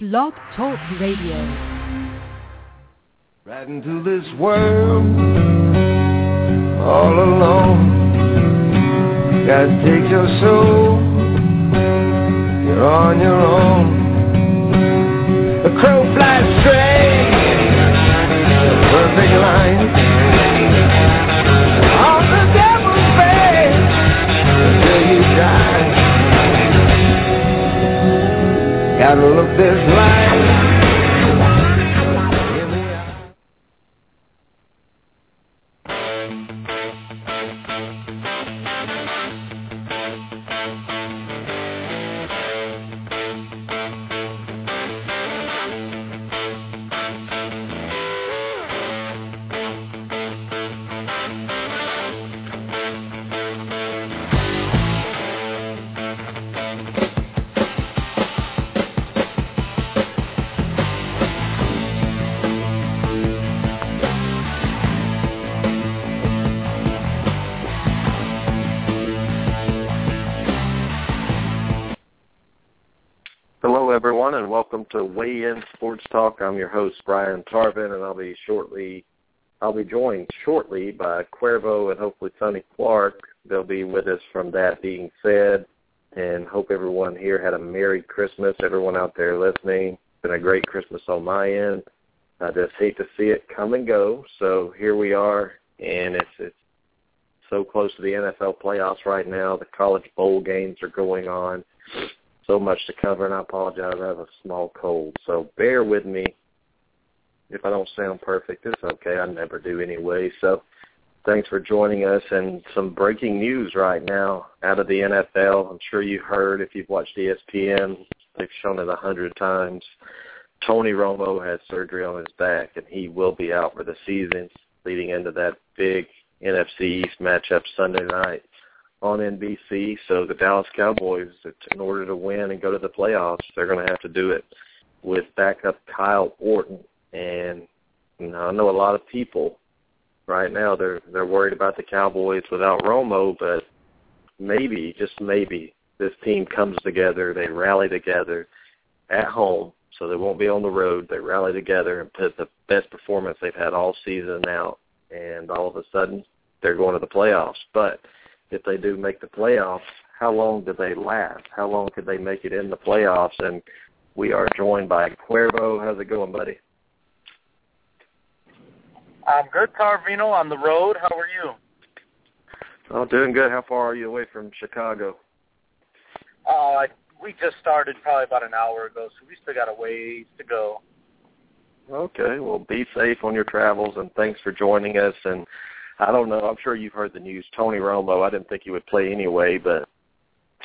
Blog Talk Radio. Right into this world all alone. Gotta take your soul. You're on your own. The crow flies straight. The perfect line. Gotta look this life. Sports Talk. I'm your host, Brian Tarvin, and I'll be shortly, I'll be joined shortly by Cuervo and hopefully Tony Clark. They'll be with us from that being said, and hope everyone here had a Merry Christmas. Everyone out there listening, it's been a great Christmas on my end. I just hate to see it come and go. So here we are, and it's it's so close to the NFL playoffs right now. The college bowl games are going on so much to cover, and I apologize. I have a small cold, so bear with me. If I don't sound perfect, it's okay. I never do anyway. So thanks for joining us. And some breaking news right now out of the NFL. I'm sure you heard if you've watched ESPN. They've shown it a hundred times. Tony Romo has surgery on his back, and he will be out for the season leading into that big NFC East matchup Sunday night on NBC. So the Dallas Cowboys, in order to win and go to the playoffs, they're going to have to do it with backup Kyle Orton. And you know, I know a lot of people right now they're they're worried about the Cowboys without Romo, but maybe just maybe this team comes together, they rally together at home, so they won't be on the road. They rally together and put the best performance they've had all season out, and all of a sudden they're going to the playoffs. But if they do make the playoffs, how long do they last? How long could they make it in the playoffs? And we are joined by Cuervo. How's it going, buddy? I'm good, Tarvino, on the road. How are you? Oh, doing good. How far are you away from Chicago? Uh, we just started probably about an hour ago, so we still got a ways to go. Okay, well, be safe on your travels, and thanks for joining us. And I don't know, I'm sure you've heard the news. Tony Romo, I didn't think he would play anyway, but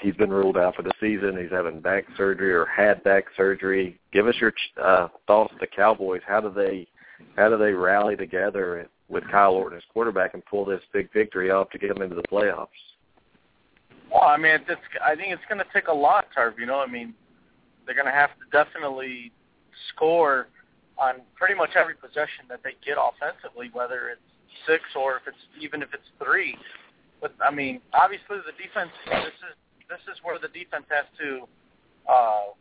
he's been ruled out for the season. He's having back surgery or had back surgery. Give us your uh, thoughts. The Cowboys, how do they, how do they rally together with Kyle Orton as quarterback and pull this big victory off to get them into the playoffs? Well, I mean, it's, I think it's going to take a lot, Tarv. You know, I mean, they're going to have to definitely score on pretty much every possession that they get offensively, whether it's six or if it's even if it's three. But I mean, obviously the defense. This is this is where the defense has to, uh,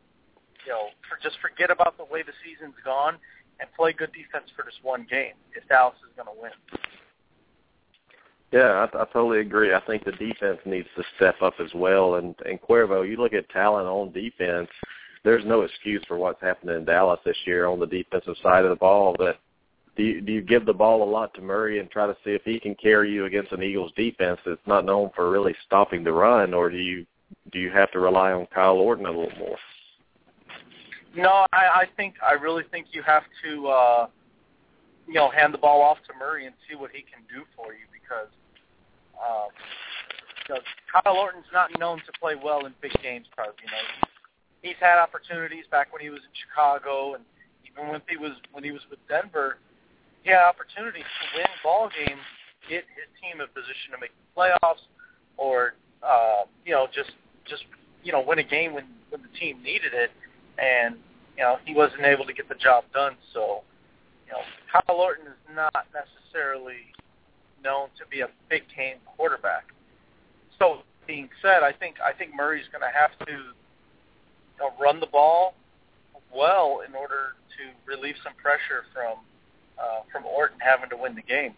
you know, for just forget about the way the season's gone and play good defense for this one game if Dallas is going to win. Yeah, I, I totally agree. I think the defense needs to step up as well. And and Cuervo, you look at talent on defense. There's no excuse for what's happening in Dallas this year on the defensive side of the ball. But do you, do you give the ball a lot to Murray and try to see if he can carry you against an Eagles defense that's not known for really stopping the run, or do you do you have to rely on Kyle Orton a little more? No, I, I think I really think you have to, uh, you know, hand the ball off to Murray and see what he can do for you because, um, you Kyle Orton's not known to play well in big games. Probably, you know, he's had opportunities back when he was in Chicago and even when he was when he was with Denver had opportunities to win ball games, get his team in position to make the playoffs, or uh, you know just just you know win a game when when the team needed it, and you know he wasn't able to get the job done. So you know Kyle Orton is not necessarily known to be a big game quarterback. So being said, I think I think Murray's going to have to you know, run the ball well in order to relieve some pressure from uh, from Orton having to win the game.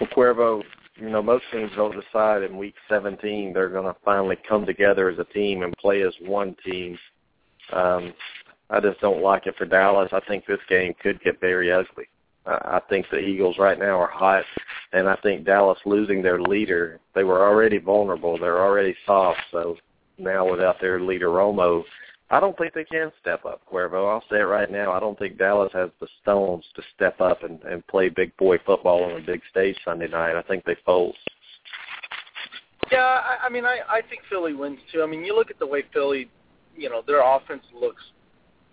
Well, Cuervo, you know, most teams don't decide in week 17 they're going to finally come together as a team and play as one team. Um, I just don't like it for Dallas. I think this game could get very ugly. I think the Eagles right now are hot, and I think Dallas losing their leader, they were already vulnerable. They're already soft. So now without their leader Romo, I don't think they can step up, Cuervo. I'll say it right now. I don't think Dallas has the stones to step up and, and play big boy football on a big stage Sunday night. I think they fold. Yeah, I, I mean, I, I think Philly wins too. I mean, you look at the way Philly, you know, their offense looks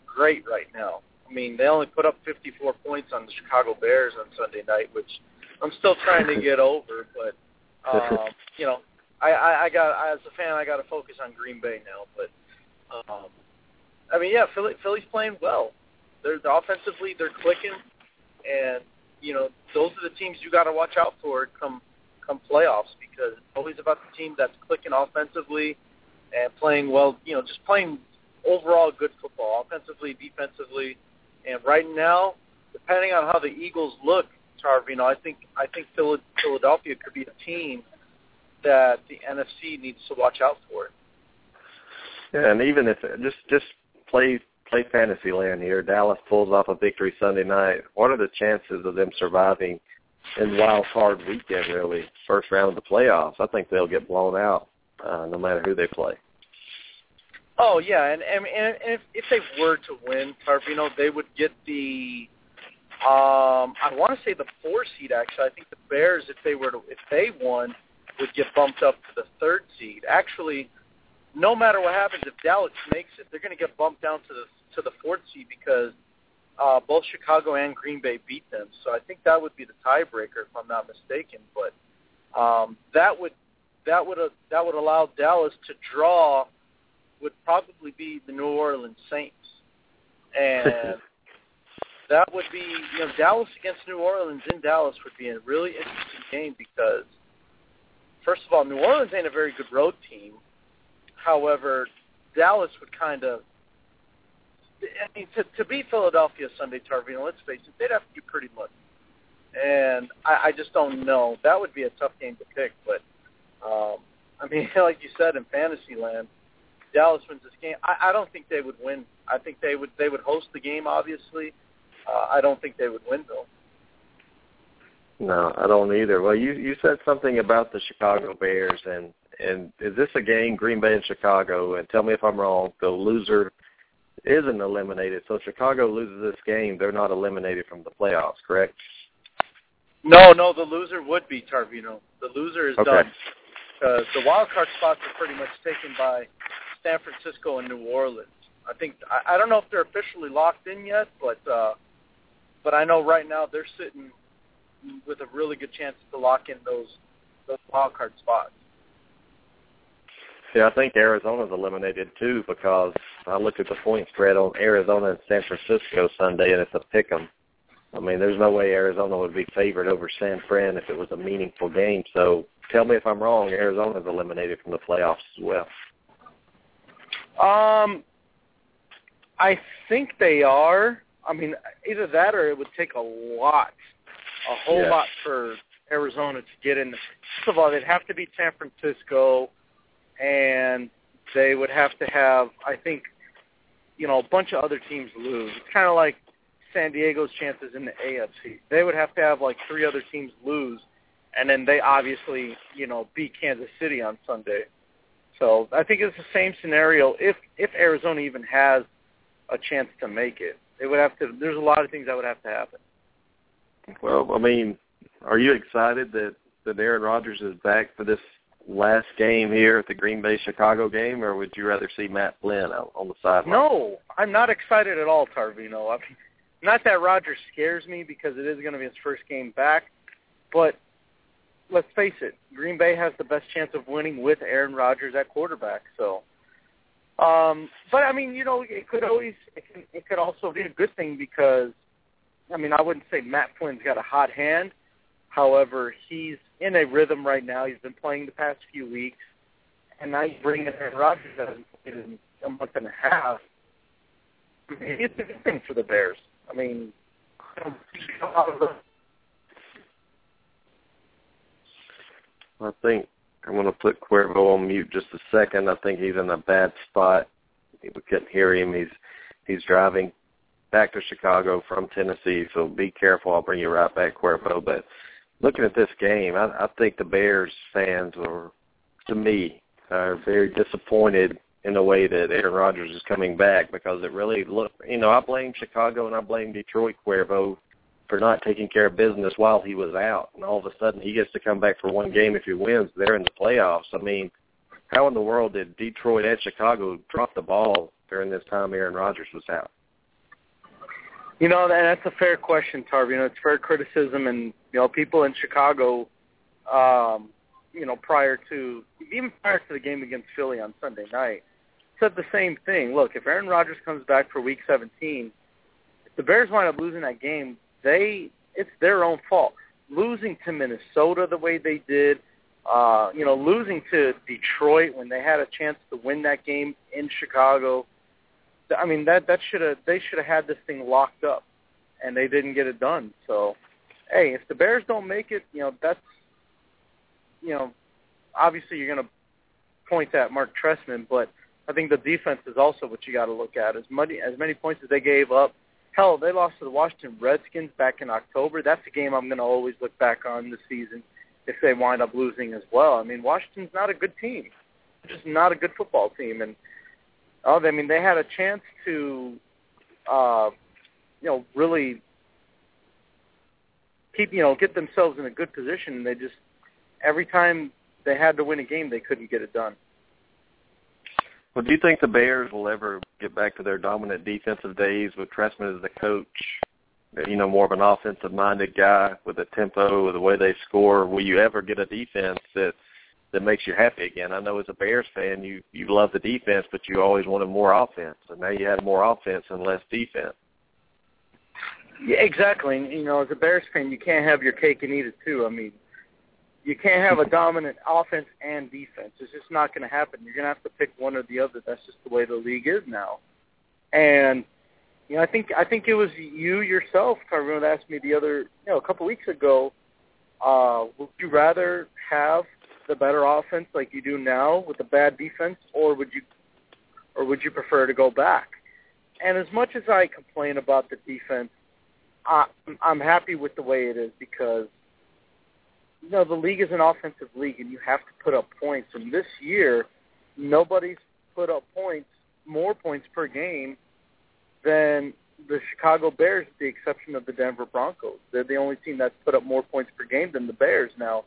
great right now. I mean, they only put up 54 points on the Chicago Bears on Sunday night, which I'm still trying to get over. But um, you know, I, I, I got as a fan, I got to focus on Green Bay now. But um, I mean, yeah, Philly, Philly's playing well. They're, they're offensively, they're clicking, and you know, those are the teams you got to watch out for come come playoffs because it's always about the team that's clicking offensively and playing well. You know, just playing overall good football, offensively, defensively, and right now, depending on how the Eagles look, Tarvino, I think I think Philadelphia could be a team that the NFC needs to watch out for. Yeah, and even if just just play play fantasy land here, Dallas pulls off a victory Sunday night. What are the chances of them surviving in wild card weekend? Really, first round of the playoffs. I think they'll get blown out, uh, no matter who they play. Oh yeah, and and, and if if they were to win, Tarvino, they would get the um I want to say the four seed actually. I think the Bears if they were to if they won would get bumped up to the third seed. Actually, no matter what happens if Dallas makes it, they're going to get bumped down to the to the fourth seed because uh both Chicago and Green Bay beat them. So I think that would be the tiebreaker if I'm not mistaken, but um that would that would uh, that would allow Dallas to draw would probably be the New Orleans Saints, and that would be you know Dallas against New Orleans in Dallas would be a really interesting game because first of all, New Orleans ain't a very good road team. However, Dallas would kind of I mean, to, to beat Philadelphia Sunday, Tarvino, let's face it, they'd have to be pretty lucky. And I, I just don't know. That would be a tough game to pick. But, um, I mean, like you said, in fantasy land, Dallas wins this game, I, I don't think they would win. I think they would they would host the game. Obviously, uh, I don't think they would win though. No, I don't either. Well, you you said something about the Chicago Bears, and and is this a game Green Bay and Chicago? And tell me if I'm wrong. The loser isn't eliminated. So Chicago loses this game, they're not eliminated from the playoffs, correct? No, no, the loser would be Tarvino. The loser is okay. done because the wild card spots are pretty much taken by San Francisco and New Orleans. I think I, I don't know if they're officially locked in yet, but uh, but I know right now they're sitting with a really good chance to lock in those those wild card spots. Yeah, I think Arizona's eliminated too because I looked at the point spread on Arizona and San Francisco Sunday, and it's a pick 'em. I mean, there's no way Arizona would be favored over San Fran if it was a meaningful game. So tell me if I'm wrong. Arizona's eliminated from the playoffs as well. Um, I think they are. I mean, either that or it would take a lot, a whole yeah. lot for Arizona to get in. First of all, they'd have to beat San Francisco, and they would have to have, I think, you know, a bunch of other teams lose. It's kind of like San Diego's chances in the AFC. They would have to have like three other teams lose, and then they obviously, you know, beat Kansas City on Sunday. So I think it's the same scenario. If if Arizona even has a chance to make it, it would have to. There's a lot of things that would have to happen. Well, I mean, are you excited that that Aaron Rodgers is back for this last game here at the Green Bay Chicago game, or would you rather see Matt Flynn out on the sideline? No, I'm not excited at all, Tarvino. I mean, not that Rodgers scares me because it is going to be his first game back, but let's face it, Green Bay has the best chance of winning with Aaron Rodgers at quarterback. So, um, but I mean, you know, it could always it, can, it could also be a good thing because, I mean, I wouldn't say Matt Flynn's got a hot hand. However, he's in a rhythm right now. He's been playing the past few weeks, and now you bring in Aaron Rodgers that hasn't played in a month and a half. it's a good thing for the Bears. I mean, a lot of them. I think I'm going to put Cuervo on mute just a second. I think he's in a bad spot. We couldn't hear him. He's he's driving back to Chicago from Tennessee, so be careful. I'll bring you right back, Cuervo. But looking at this game, I, I think the Bears fans are, to me, are very disappointed in the way that Aaron Rodgers is coming back because it really looked, you know, I blame Chicago and I blame Detroit Cuervo for not taking care of business while he was out. And all of a sudden he gets to come back for one game if he wins. They're in the playoffs. I mean, how in the world did Detroit and Chicago drop the ball during this time Aaron Rodgers was out? You know, that's a fair question, Tarv. You know, it's fair criticism, and you know, people in Chicago, um, you know, prior to even prior to the game against Philly on Sunday night, said the same thing. Look, if Aaron Rodgers comes back for Week 17, if the Bears wind up losing that game, they it's their own fault. Losing to Minnesota the way they did, uh, you know, losing to Detroit when they had a chance to win that game in Chicago. I mean that that should have they should have had this thing locked up, and they didn't get it done. So, hey, if the Bears don't make it, you know that's you know obviously you're going to point at Marc Trestman, but I think the defense is also what you got to look at. As many as many points as they gave up, hell, they lost to the Washington Redskins back in October. That's a game I'm going to always look back on this season if they wind up losing as well. I mean, Washington's not a good team. Just not a good football team, and oh, I mean, they had a chance to, uh, you know, really keep, you know, get themselves in a good position. They just every time they had to win a game, they couldn't get it done. Well, do you think the Bears will ever get back to their dominant defensive days with Trestman as the coach? You know, more of an offensive-minded guy with the tempo, with the way they score. Will you ever get a defense that that makes you happy again? I know as a Bears fan, you you love the defense, but you always wanted more offense, and now you had more offense and less defense. Yeah, exactly. You know, as a Bears fan, you can't have your cake and eat it too. I mean, you can't have a dominant offense and defense. It's just not going to happen. You're going to have to pick one or the other. That's just the way the league is now. And you know, I think I think it was you yourself, Tyrone, asked me the other, you know, a couple weeks ago. Uh, would you rather have the better offense like you do now with the bad defense, or would you, or would you prefer to go back? And as much as I complain about the defense, I, I'm happy with the way it is because you know, the league is an offensive league, and you have to put up points. And this year, nobody's put up points, more points per game than the Chicago Bears, with the exception of the Denver Broncos. They're the only team that's put up more points per game than the Bears. Now,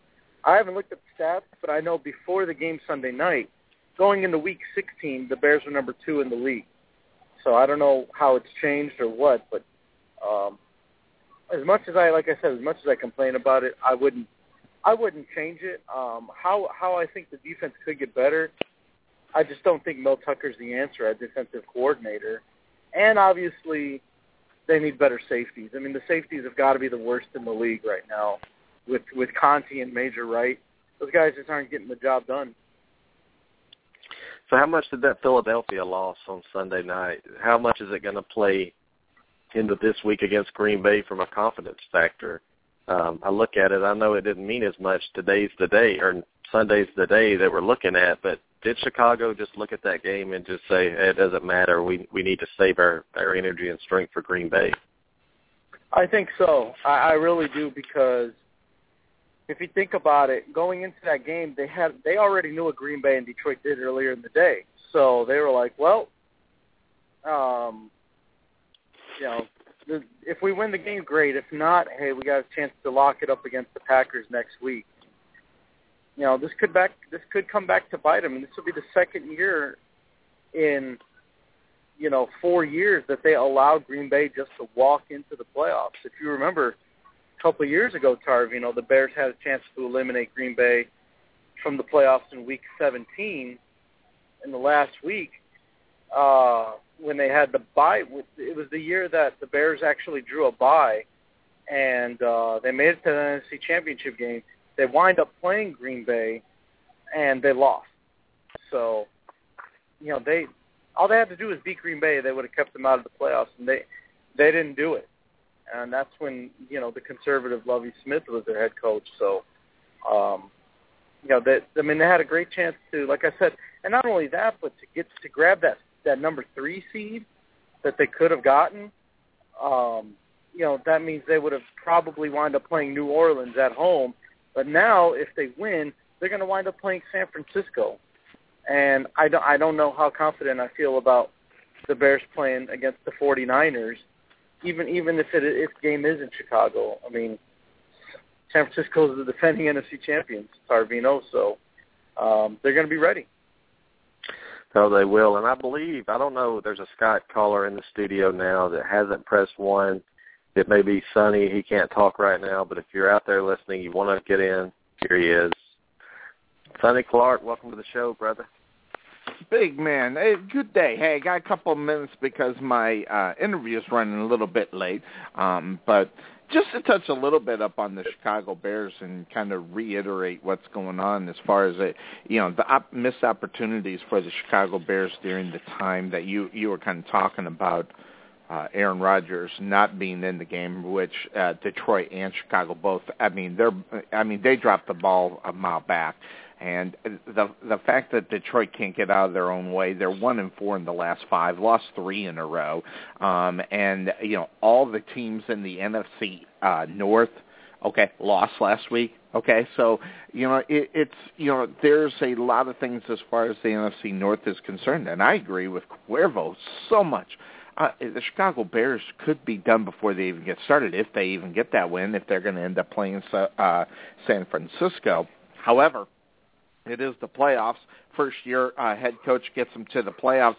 I haven't looked at the stats, but I know before the game Sunday night, going into Week 16, the Bears were number two in the league. So I don't know how it's changed or what, but um, as much as I, like I said, as much as I complain about it, I wouldn't I wouldn't change it. Um, how how I think the defense could get better, I just don't think Mel Tucker's the answer as defensive coordinator. And obviously, they need better safeties. I mean, the safeties have got to be the worst in the league right now, with with Conte and Major Wright. Those guys just aren't getting the job done. So, how much did that Philadelphia loss on Sunday night? How much is it going to play into this week against Green Bay from a confidence factor? um, I look at it, I know it didn't mean as much. Today's the day, or Sunday's the day that we're looking at. But did Chicago just look at that game and just say hey, it doesn't matter? We we need to save our our energy and strength for Green Bay. I think so. I, I really do because if you think about it, going into that game, they had they already knew what Green Bay and Detroit did earlier in the day, so they were like, well, um, you know, if we win the game, great. If not, hey, we got a chance to lock it up against the Packers next week. You know, this could back this could come back to bite them, and this will be the second year in you know four years that they allowed Green Bay just to walk into the playoffs. If you remember, a couple of years ago, Tarv, you know, the Bears had a chance to eliminate Green Bay from the playoffs in Week 17 in the last week. Uh, when they had the bye. It was the year that the Bears actually drew a bye, and uh, they made it to the NFC Championship game. They wind up playing Green Bay, and they lost. So, you know, they all they had to do was beat Green Bay. They would have kept them out of the playoffs, and they they didn't do it. And that's when you know the conservative Lovie Smith was their head coach. So, um, you know, that I mean, they had a great chance to, like I said, and not only that, but to get to grab that that number three seed that they could have gotten. Um, you know, that means they would have probably wound up playing New Orleans at home. But now, if they win, they're going to wind up playing San Francisco and I don't I don't know how confident I feel about the Bears playing against the 49ers, even even if it if game is in Chicago. I mean, San Francisco is the defending NFC champions, Tarvino, so um, they're going to be ready. No, they will, and I believe I don't know. There's a Scott caller in the studio now that hasn't pressed one. It may be Sonny. He can't talk right now, but if you're out there listening, you want to get in. Here he is. Sonny Clark, welcome to the show, brother. Big man, hey, good day. Hey, I got a couple of minutes because my uh, interview is running a little bit late. Um, but just to touch a little bit up on the Chicago Bears and kind of reiterate what's going on as far as it, you know, the op- missed opportunities for the Chicago Bears during the time that you you were kind of talking about uh, Aaron Rodgers not being in the game, which uh, Detroit and Chicago both. I mean, they're. I mean, they dropped the ball a mile back. And the the fact that Detroit can't get out of their own way, they're one and four in the last five, lost three in a row, um, and you know all the teams in the NFC uh, North, okay, lost last week. Okay, so you know it, it's you know there's a lot of things as far as the NFC North is concerned, and I agree with Cuervo so much. Uh, the Chicago Bears could be done before they even get started, if they even get that win, if they're going to end up playing uh, San Francisco. However, it is the playoffs. First year uh, head coach gets them to the playoffs.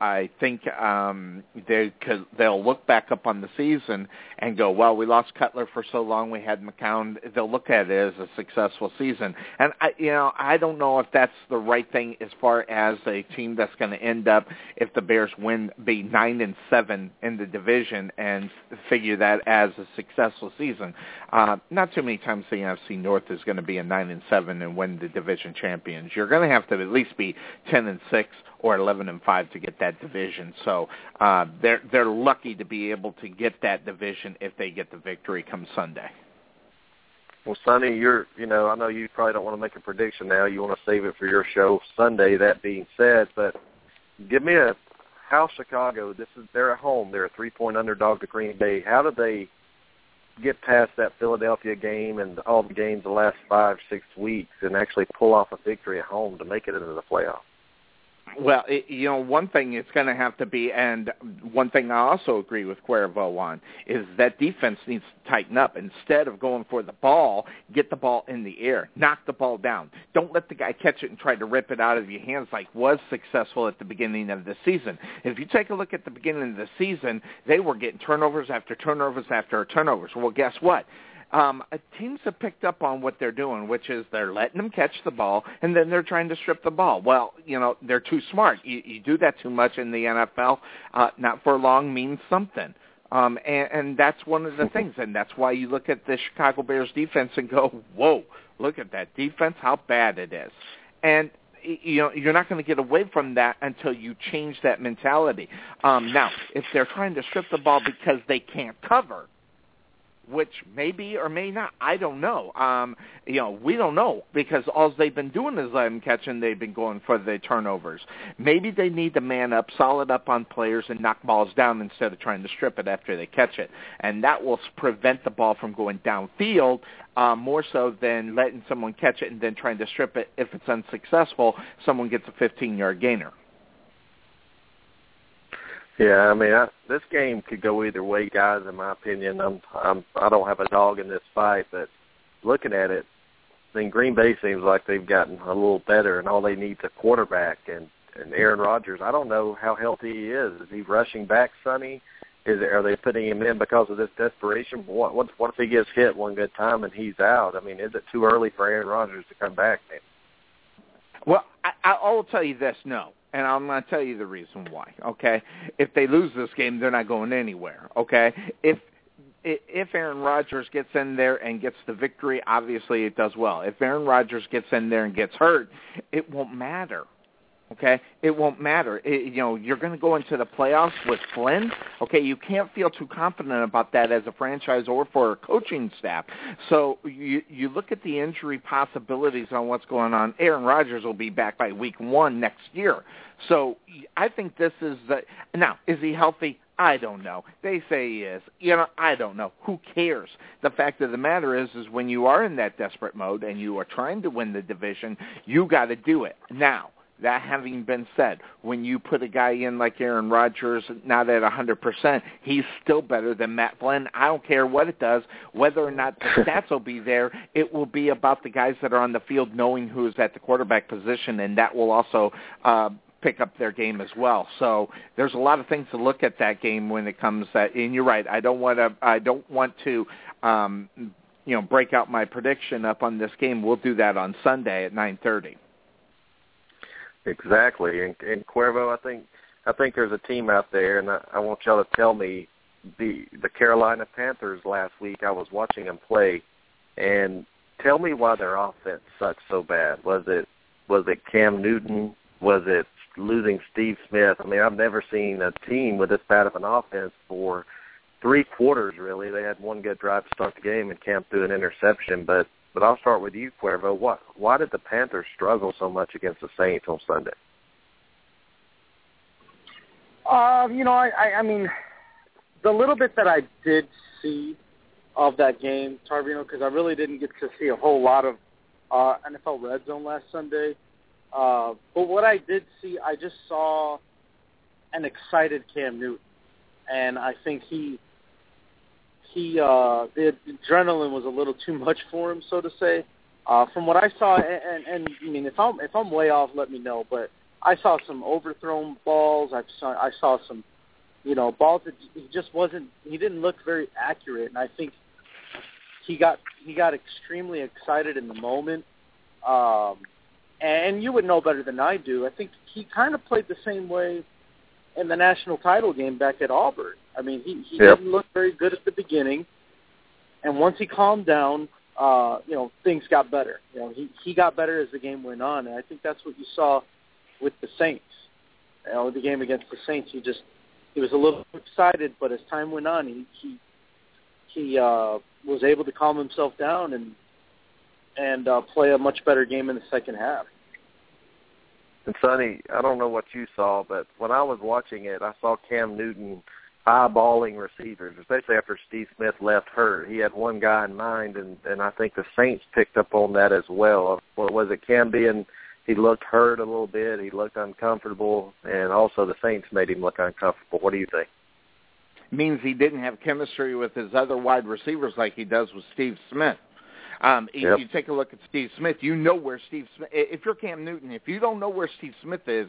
I think um, they could, they'll look back up on the season and go, well, we lost Cutler for so long, we had McCown. They'll look at it as a successful season, and I, you know, I don't know if that's the right thing as far as a team that's going to end up if the Bears win, be nine and seven in the division, and figure that as a successful season. Uh, not too many times the NFC North is going to be a nine and seven and win the division champions. You're going to have to at least be ten and six or 11 and 5 to get that division. So uh, they're they're lucky to be able to get that division if they get the victory come Sunday. Well, Sonny, you're you know I know you probably don't want to make a prediction now. You want to save it for your show Sunday. That being said, but give me a how Chicago. This is they're at home. They're a three point underdog to Green Bay. How did they get past that Philadelphia game and all the games the last five six weeks and actually pull off a victory at home to make it into the playoffs? Well, it, you know, one thing it's going to have to be, and one thing I also agree with Cuervo on, is that defense needs to tighten up. Instead of going for the ball, get the ball in the air. Knock the ball down. Don't let the guy catch it and try to rip it out of your hands like was successful at the beginning of the season. If you take a look at the beginning of the season, they were getting turnovers after turnovers after turnovers. Well, guess what? Um, teams have picked up on what they're doing, which is they're letting them catch the ball and then they're trying to strip the ball. Well, you know, they're too smart. You, you do that too much in the NFL, uh, not for long means something. Um, and, and that's one of the things, and that's why you look at the Chicago Bears defense and go, "Whoa, look at that defense! How bad it is!" And you know you're not going to get away from that until you change that mentality. Um, now, if they're trying to strip the ball because they can't cover, which may be or may not. I don't know. Um, you know, we don't know because all they've been doing is letting catching. They've been going for the turnovers. Maybe they need to man up, solid up on players, and knock balls down instead of trying to strip it after they catch it, and that will prevent the ball from going downfield um, more so than letting someone catch it and then trying to strip it. If it's unsuccessful, someone gets a 15-yard gainer. Yeah, I mean, I, this game could go either way, guys. In my opinion, I'm, I'm, I don't have a dog in this fight, but looking at it, I mean, Green Bay seems like they've gotten a little better, and all they need is a quarterback. And and Aaron Rodgers, I don't know how healthy he is. Is he rushing back, Sonny? Is are they putting him in because of this desperation? What what what if he gets hit one good time and he's out? I mean, is it too early for Aaron Rodgers to come back? Man? Well, I, I will tell you this: no, and I'm going to tell you the reason why. Okay, if they lose this game, they're not going anywhere. Okay, if if Aaron Rodgers gets in there and gets the victory, obviously it does well. If Aaron Rodgers gets in there and gets hurt, it won't matter. Okay, it won't matter. It, you know, you're going to go into the playoffs with Flynn. Okay, you can't feel too confident about that as a franchise or for a coaching staff. So you you look at the injury possibilities on what's going on. Aaron Rodgers will be back by week one next year. So I think this is the now. Is he healthy? I don't know. They say he is. You know, I don't know. Who cares? The fact of the matter is, is when you are in that desperate mode and you are trying to win the division, you got to do it now. That having been said, when you put a guy in like Aaron Rodgers, not at 100%, he's still better than Matt Flynn. I don't care what it does, whether or not the stats will be there. It will be about the guys that are on the field knowing who's at the quarterback position, and that will also uh, pick up their game as well. So there's a lot of things to look at that game when it comes that. And you're right. I don't want to. I don't want to. Um, you know, break out my prediction up on this game. We'll do that on Sunday at 9:30. Exactly, and, and Cuervo, I think I think there's a team out there, and I, I want y'all to tell me the the Carolina Panthers last week. I was watching them play, and tell me why their offense sucked so bad. Was it was it Cam Newton? Was it losing Steve Smith? I mean, I've never seen a team with this bad of an offense for three quarters. Really, they had one good drive to start the game, and Cam threw an interception, but but I'll start with you, Cuervo. What, why did the Panthers struggle so much against the Saints on Sunday? Uh, you know, I, I, I mean, the little bit that I did see of that game, Tarvino, because I really didn't get to see a whole lot of uh, NFL Red Zone last Sunday. Uh, but what I did see, I just saw an excited Cam Newton, and I think he he uh, the adrenaline was a little too much for him, so to say. Uh, from what I saw, and, and, and I mean, if I'm if I'm way off, let me know. But I saw some overthrown balls. I saw I saw some, you know, balls that he just wasn't. He didn't look very accurate, and I think he got he got extremely excited in the moment. Um, and you would know better than I do. I think he kind of played the same way in the national title game back at Auburn. I mean, he he yep. didn't look very good at the beginning, and once he calmed down, uh, you know, things got better. You know, he he got better as the game went on, and I think that's what you saw with the Saints. You know, the game against the Saints, he just he was a little excited, but as time went on, he he he uh, was able to calm himself down and and uh, play a much better game in the second half. And Sonny, I don't know what you saw, but when I was watching it, I saw Cam Newton eyeballing receivers, especially after Steve Smith left hurt. He had one guy in mind, and and I think the Saints picked up on that as well. What was it? Cam being he looked hurt a little bit. He looked uncomfortable, and also the Saints made him look uncomfortable. What do you think? Means he didn't have chemistry with his other wide receivers like he does with Steve Smith. Um, yep. If you take a look at Steve Smith, you know where Steve Smith. If you're Cam Newton, if you don't know where Steve Smith is,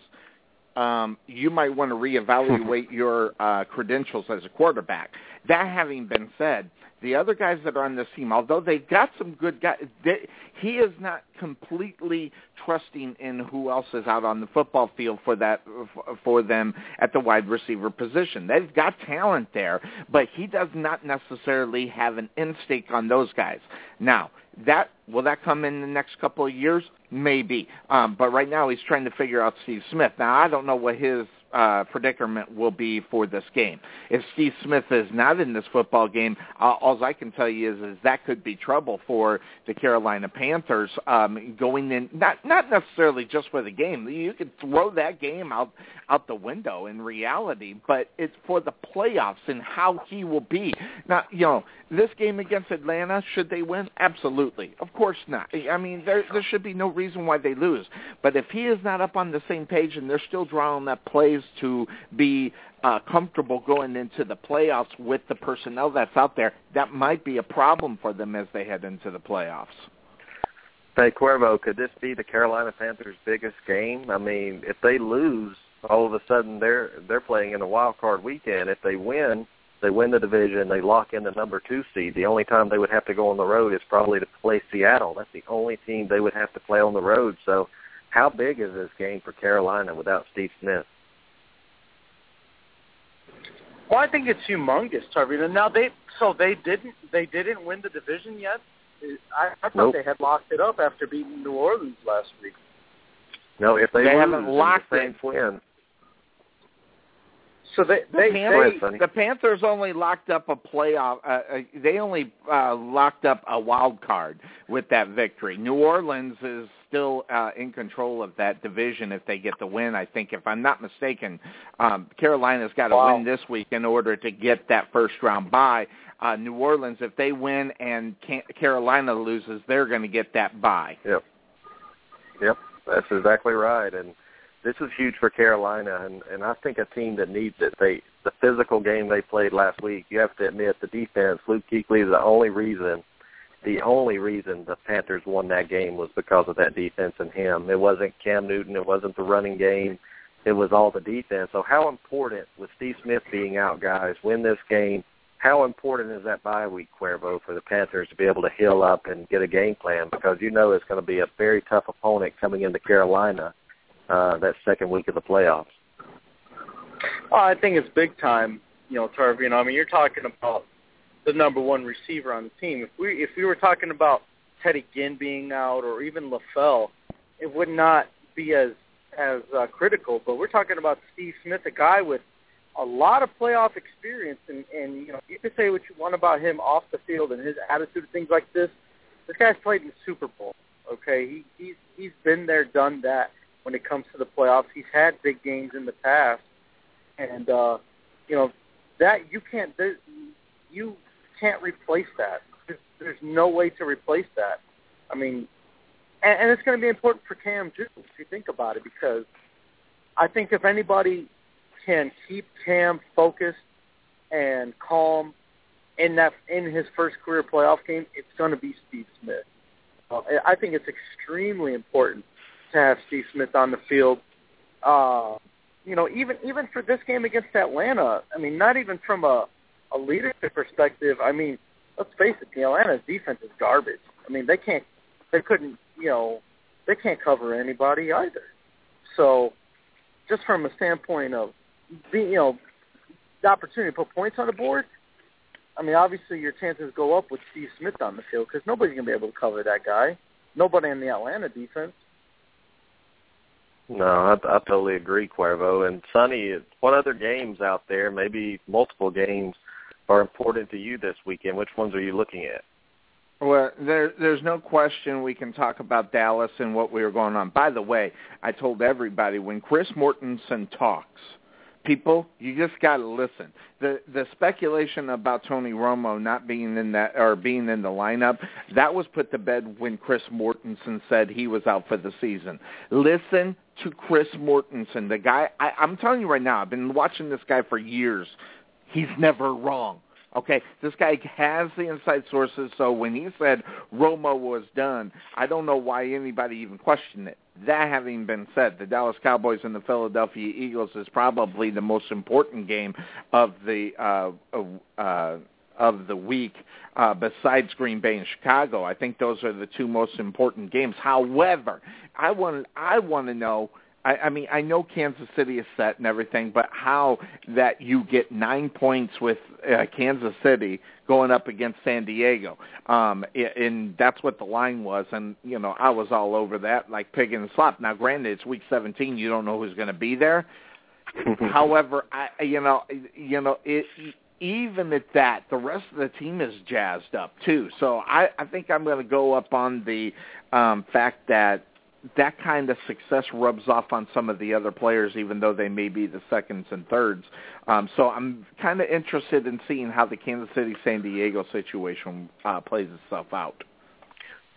um, you might want to reevaluate your uh, credentials as a quarterback. That having been said, the other guys that are on this team, although they've got some good guys, they, he is not completely trusting in who else is out on the football field for that for them at the wide receiver position. They've got talent there, but he does not necessarily have an instinct on those guys. Now, that will that come in the next couple of years? Maybe, um, but right now he's trying to figure out Steve Smith. Now I don't know what his uh, predicament will be for this game. If Steve Smith is not in this football game, uh, all I can tell you is, is that could be trouble for the Carolina Panthers um, going in. Not not necessarily just for the game. You could throw that game out out the window in reality, but it's for the playoffs and how he will be. Now, you know, this game against Atlanta, should they win? Absolutely. Of course not. I mean, there there should be no reason why they lose. But if he is not up on the same page and they're still drawing that plays to be uh, comfortable going into the playoffs with the personnel that's out there, that might be a problem for them as they head into the playoffs. Hey Cuervo, could this be the Carolina Panthers' biggest game? I mean, if they lose, all of a sudden they're they're playing in a wild card weekend. If they win, they win the division, they lock in the number two seed. The only time they would have to go on the road is probably to play Seattle. That's the only team they would have to play on the road. So, how big is this game for Carolina without Steve Smith? Well, I think it's humongous, Tarvino. Now they so they didn't they didn't win the division yet. I, I thought nope. they had locked it up after beating New Orleans last week. No, if they, They lose haven't locked the it. Win, So they The, they, Panthers, Go ahead, the Panthers only locked up a playoff. Uh, uh, they only uh, locked up a wild card with that victory. New Orleans is still uh, in control of that division if they get the win. I think, if I'm not mistaken, um, Carolina's got to Wow. win this week in order to get that first round bye. Uh, New Orleans, if they win and Carolina loses, they're going to get that bye. Yep. Yep, that's exactly right. And this is huge for Carolina, and and I think a team that needs it. They the physical game they played last week. You have to admit the defense. Luke Kuechly is the only reason. The only reason the Panthers won that game was because of that defense and him. It wasn't Cam Newton. It wasn't the running game. It was all the defense. So how important with Steve Smith being out, guys, win this game? How important is that bye week, Cuervo, for the Panthers to be able to heal up and get a game plan? Because you know it's going to be a very tough opponent coming into Carolina uh, that second week of the playoffs. Oh, I think it's big time. You know, Tarv. You know, I mean, you're talking about the number one receiver on the team. If we if we were talking about Teddy Ginn being out or even LaFell, it would not be as as uh, critical. But we're talking about Steve Smith, a guy with a lot of playoff experience, and and you know, you can say what you want about him off the field and his attitude and things like this. This guy's played in the Super Bowl. Okay, he he's he's been there, done that. When it comes to the playoffs, he's had big games in the past, and uh, you know that you can't you can't replace that. There's, there's no way to replace that. I mean, and, and it's going to be important for Cam too, if you think about it, because I think if anybody can keep Cam focused and calm in that in his first career playoff game, it's going to be Steve Smith. Uh, I think it's extremely important to have Steve Smith on the field. Uh, you know, even even for this game against Atlanta, I mean, not even from a a leadership perspective. I mean, let's face it, the Atlanta's defense is garbage. I mean, they can't, they couldn't, you know, they can't cover anybody either. So, just from a standpoint of, being, you know, the opportunity to put points on the board, I mean, obviously your chances go up with Steve Smith on the field because nobody's gonna be able to cover that guy. Nobody in the Atlanta defense. No, I, I totally agree, Cuervo. And Sonny, what other games out there, maybe multiple games, are important to you this weekend? Which ones are you looking at? Well, there, there's no question we can talk about Dallas and what we were going on. By the way, I told everybody when Chris Mortensen talks, people, you just got to listen. The the speculation about Tony Romo not being in that or being in the lineup, that was put to bed when Chris Mortensen said he was out for the season. Listen to Chris Mortensen, the guy. I, I'm telling you right now, I've been watching this guy for years. He's never wrong. Okay, this guy has the inside sources, so when he said Romo was done, I don't know why anybody even questioned it. That having been said, the Dallas Cowboys and the Philadelphia Eagles is probably the most important game of the uh, uh, of the week, uh, besides Green Bay and Chicago. I think those are the two most important games. However, I want I want to know. I, I mean, I know Kansas City is set and everything, but how that you get nine points with uh, Kansas City going up against San Diego, um, and that's what the line was. And you know, I was all over that like pig in the slop. Now, granted, it's week 17; you don't know who's going to be there. However, I you know you know it. Even at that, the rest of the team is jazzed up too. So I, I think I'm going to go up on the um, fact that that kind of success rubs off on some of the other players, even though they may be the seconds and thirds. Um, so I'm kind of interested in seeing how the Kansas City San Diego situation uh, plays itself out.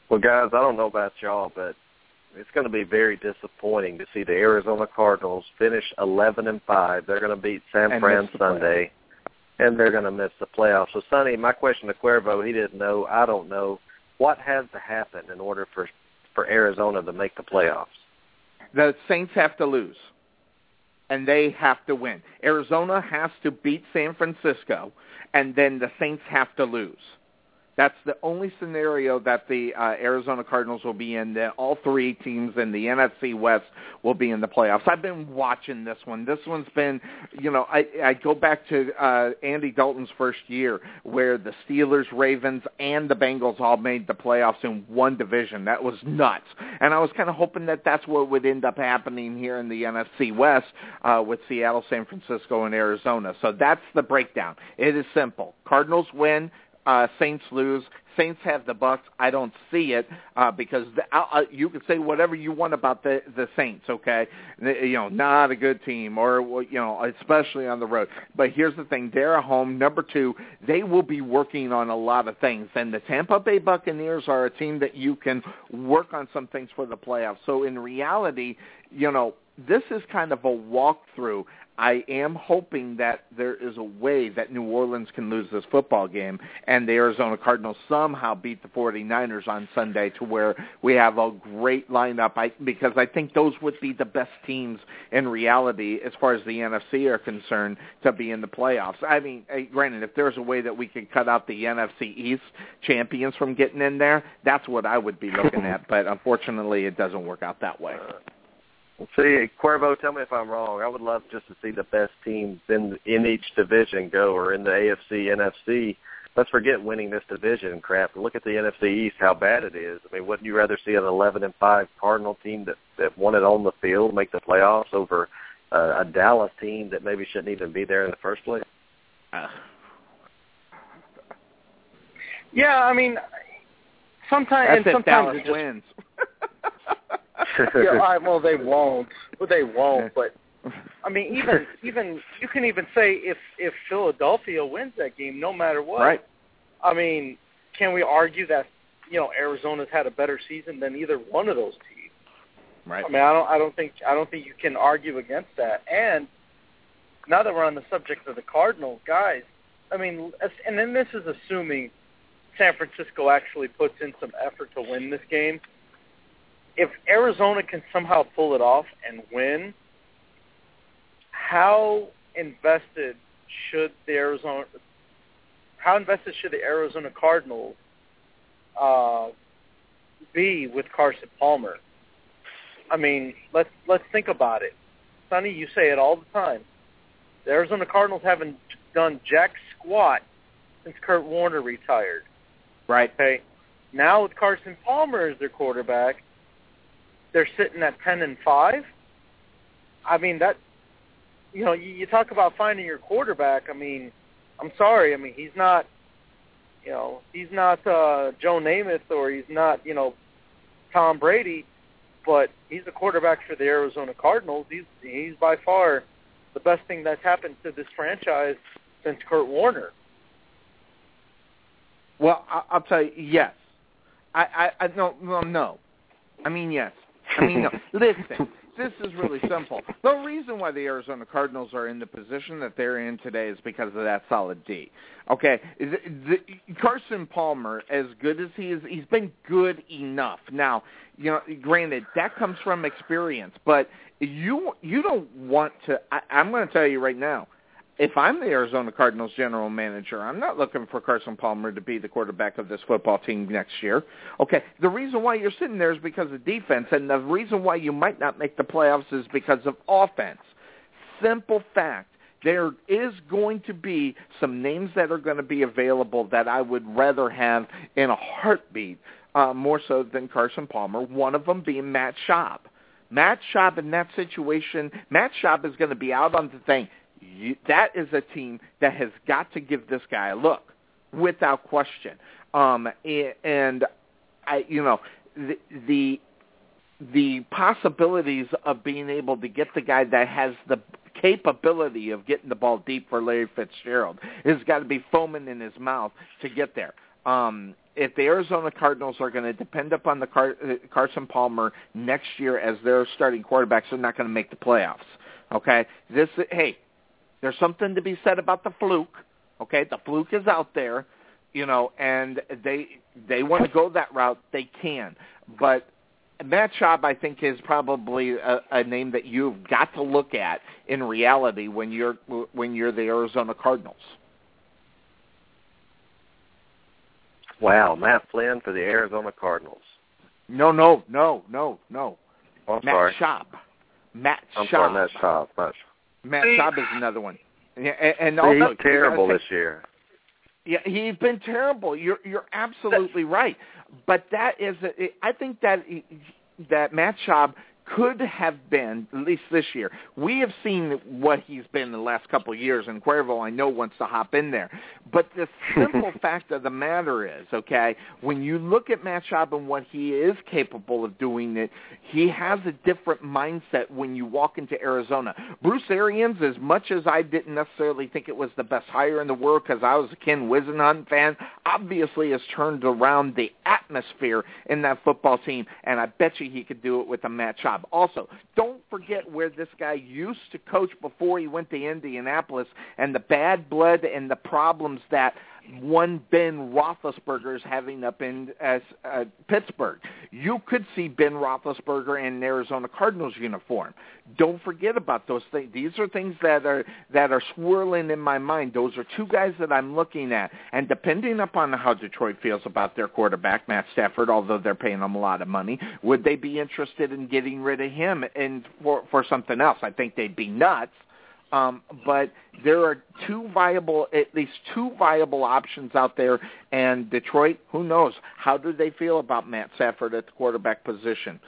Well, guys, I don't know about y'all, but it's going to be very disappointing to see the Arizona Cardinals finish 11 and five. They're going to beat San And Fran Sunday, and they're going to miss the playoffs. So, Sonny, my question to Cuervo, he didn't know. I don't know. What has to happen in order for for Arizona to make the playoffs? The Saints have to lose, and they have to win. Arizona has to beat San Francisco, and then the Saints have to lose. That's the only scenario that the uh, Arizona Cardinals will be in. That all three teams in the NFC West will be in the playoffs. I've been watching this one. This one's been, you know, I I go back to uh, Andy Dalton's first year where the Steelers, Ravens, and the Bengals all made the playoffs in one division. That was nuts. And I was kind of hoping that that's what would end up happening here in the NFC West uh, with Seattle, San Francisco, and Arizona. So that's the breakdown. It is simple. Cardinals win, uh, Saints lose. Saints have the Bucks. I don't see it uh, because the, uh, uh, you can say whatever you want about the the Saints. Okay, you know, not a good team, or you know, especially on the road. But here's the thing: they're at home. Number two, they will be working on a lot of things, and the Tampa Bay Buccaneers are a team that you can work on some things for the playoffs. So in reality, you know, this is kind of a walkthrough I am hoping that there is a way that New Orleans can lose this football game and the Arizona Cardinals somehow beat the 49ers on Sunday to where we have a great lineup I, because I think those would be the best teams in reality as far as the NFC are concerned to be in the playoffs. I mean, granted, if there's a way that we could cut out the NFC East champions from getting in there, that's what I would be looking at, but unfortunately it doesn't work out that way. See, Cuervo, tell me if I'm wrong. I would love just to see the best teams in in each division go, or in the AFC, NFC. Let's forget winning this division crap. Look at the NFC East, how bad it is. I mean, wouldn't you rather see an 11 and five Cardinal team that that won it on the field make the playoffs over uh, a Dallas team that maybe shouldn't even be there in the first place? Uh. Yeah, I mean, sometimes That's and sometimes Dallas it just, wins. yeah, all right, well they won't. Well, they won't. But I mean, even even you can even say if if Philadelphia wins that game, no matter what. Right. I mean, can we argue that you know Arizona's had a better season than either one of those teams? Right. I mean, I don't I don't think I don't think you can argue against that. And now that we're on the subject of the Cardinals, guys, I mean, and then this is assuming San Francisco actually puts in some effort to win this game if Arizona can somehow pull it off and win, how invested should the Arizona how invested should the Arizona Cardinals uh, be with Carson Palmer? I mean, let's let's think about it. Sonny, you say it all the time. The Arizona Cardinals haven't done jack squat since Kurt Warner retired. Right. Okay. Now with Carson Palmer as their quarterback, they're sitting at ten and five. I mean that, you know, you, you talk about finding your quarterback. I mean, I'm sorry. I mean he's not, you know, he's not uh, Joe Namath or he's not, you know, Tom Brady, but he's the quarterback for the Arizona Cardinals. He's he's by far the best thing that's happened to this franchise since Kurt Warner. Well, I'll tell you, yes. I, I, I no, no, no. I mean, yes. I mean, no. listen, this is really simple. The reason why the Arizona Cardinals are in the position that they're in today is because of that solid D. Okay, the, the, Carson Palmer, as good as he is, he's been good enough. Now, you know, granted, that comes from experience, but you you don't want to. I, I'm going to tell you right now if I'm the Arizona Cardinals general manager, I'm not looking for Carson Palmer to be the quarterback of this football team next year. Okay, the reason why you're sitting there is because of defense, and the reason why you might not make the playoffs is because of offense. Simple fact. There is going to be some names that are going to be available that I would rather have in a heartbeat, uh, more so than Carson Palmer. One of them being Matt Schaub. Matt Schaub in that situation, Matt Schaub is going to be out on the thing you, that is a team that has got to give this guy a look, without question. Um, and I, you know, the, the the possibilities of being able to get the guy that has the capability of getting the ball deep for Larry Fitzgerald has got to be foaming in his mouth to get there. Um, if the Arizona Cardinals are going to depend upon the Car- uh, Carson Palmer next year as their starting quarterbacks, they're not going to make the playoffs. Okay, this hey, there's something to be said about the fluke. Okay, the fluke is out there, you know, and they they want to go that route. They can, but Matt Schaub, I think, is probably a, a name that you've got to look at in reality when you're when you're the Arizona Cardinals. Wow, Matt Flynn for the Arizona Cardinals. No, no, no, no, no. Oh, I'm Matt sorry. Schaub. Matt I'm Schaub. sorry, Matt Schaub. Matt Matt Schaub is another one. Yeah, and, and also He's terrible this year. Yeah, he's been terrible. You're you're absolutely right. But that is, a, I think that that Matt Schaub could have been at least this year. We have seen what he's been the last couple of years, and Cuervo I know wants to hop in there. But the simple fact of the matter is, okay, when you look at Matt Schaub and what he is capable of doing, it he has a different mindset when you walk into Arizona. Bruce Arians, as much as I didn't necessarily think it was the best hire in the world because I was a Ken Whisenhunt fan, obviously has turned around the atmosphere in that football team, and I bet you he could do it with a Matt Schaub. Also, don't forget where this guy used to coach before he went to Indianapolis and the bad blood and the problems that one Ben Roethlisberger is having up in uh, uh, Pittsburgh. You could see Ben Roethlisberger in an Arizona Cardinals uniform. Don't forget about those things. These are things that are that are swirling in my mind. Those are two guys that I'm looking at, and depending upon how Detroit feels about their quarterback Matt Stafford, although they're paying him a lot of money, would they be interested in getting rid of him and for for something else? I think they'd be nuts. Um, but there are two viable, at least two viable options out there. And Detroit, who knows? How do they feel about Matt Stafford at the quarterback position?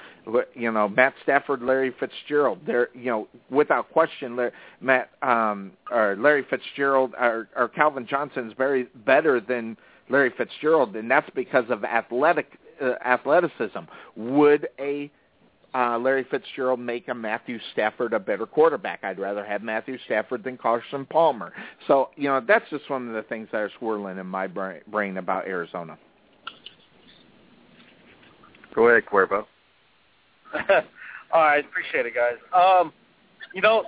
You know, Matt Stafford, Larry Fitzgerald. They're, you know, without question, Matt um, or Larry Fitzgerald or, or Calvin Johnson is very better than Larry Fitzgerald, and that's because of athletic uh, athleticism. Would a uh, Larry Fitzgerald make a Matthew Stafford a better quarterback. I'd rather have Matthew Stafford than Carson Palmer. So, you know, that's just one of the things that are swirling in my brain about Arizona. Go ahead, Cuervo. All right, appreciate it, guys. Um, you know,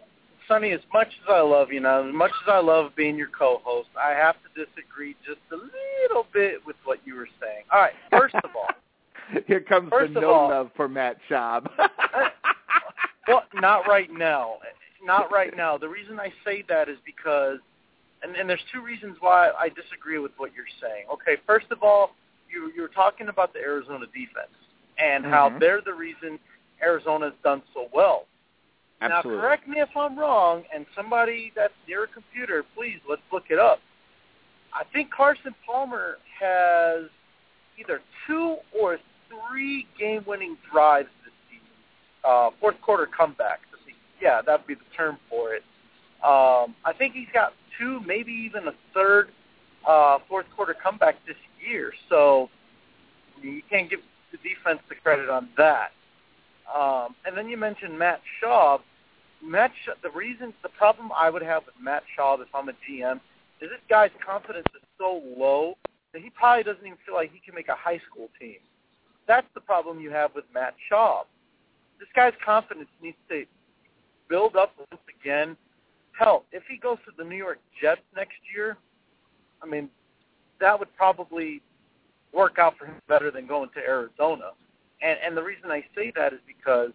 Sonny, as much as I love you now, as much as I love being your co-host, I have to disagree just a little bit with what you were saying. All right, first of all, Here comes First the no all- love for Matt Schaub. well, not right now. Not right now. The reason I say that is because, and, and there's two reasons why I disagree with what you're saying. Okay, first of all, you you're talking about the Arizona defense and how Mhm. they're the reason Arizona's done so well. Absolutely. Now, correct me if I'm wrong, and somebody that's near a computer, please let's look it up. I think Carson Palmer has either two or three game-winning drives this season. Uh, fourth quarter comeback. Yeah, that'd be the term for it. Um, I think he's got two, maybe even a third uh, fourth quarter comeback this year. So you can't give the defense the credit on that. Um, and then you mentioned Matt Schaub. Matt, Scha- the reason, the problem I would have with Matt Schaub if I'm a GM is this guy's confidence is so low that he probably doesn't even feel like he can make a high school team. That's the problem you have with Matt Schaub. This guy's confidence needs to build up once again. Hell, if he goes to the New York Jets next year, I mean, that would probably work out for him better than going to Arizona. And and the reason I say that is because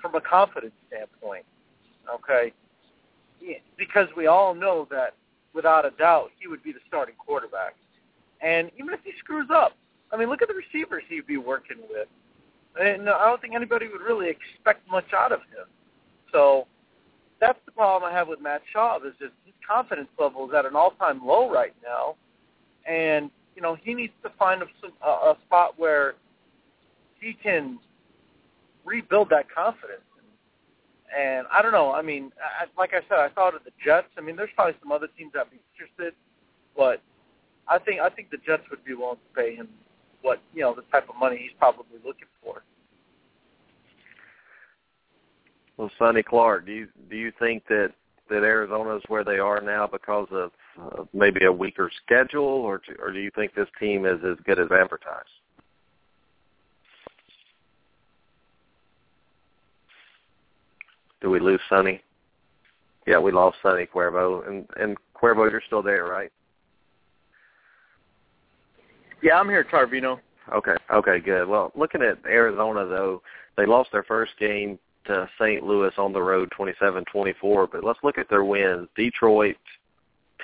from a confidence standpoint, okay, because we all know that without a doubt he would be the starting quarterback. And even if he screws up, I mean, look at the receivers he'd be working with. And I don't think anybody would really expect much out of him. So that's the problem I have with Matt Schaub is just his confidence level is at an all-time low right now, and you know he needs to find a, a, spot where he can rebuild that confidence. And I don't know. I mean, I, like I said, I thought of the Jets. I mean, there's probably some other teams that'd be interested, but I think I think the Jets would be willing to pay him what you know the type of money he's probably looking for. Well, Sonny Clark, do you do you think that that Arizona is where they are now because of uh, maybe a weaker schedule, or do, or do you think this team is as good as advertised? Do we lose Sonny? Yeah, we lost Sonny Cuervo, and and Cuervo, you're still there, right? Yeah, I'm here, Tarvino. Okay, okay, good. Well, looking at Arizona though, they lost their first game to St. Louis on the road, 27-24. But let's look at their wins: Detroit,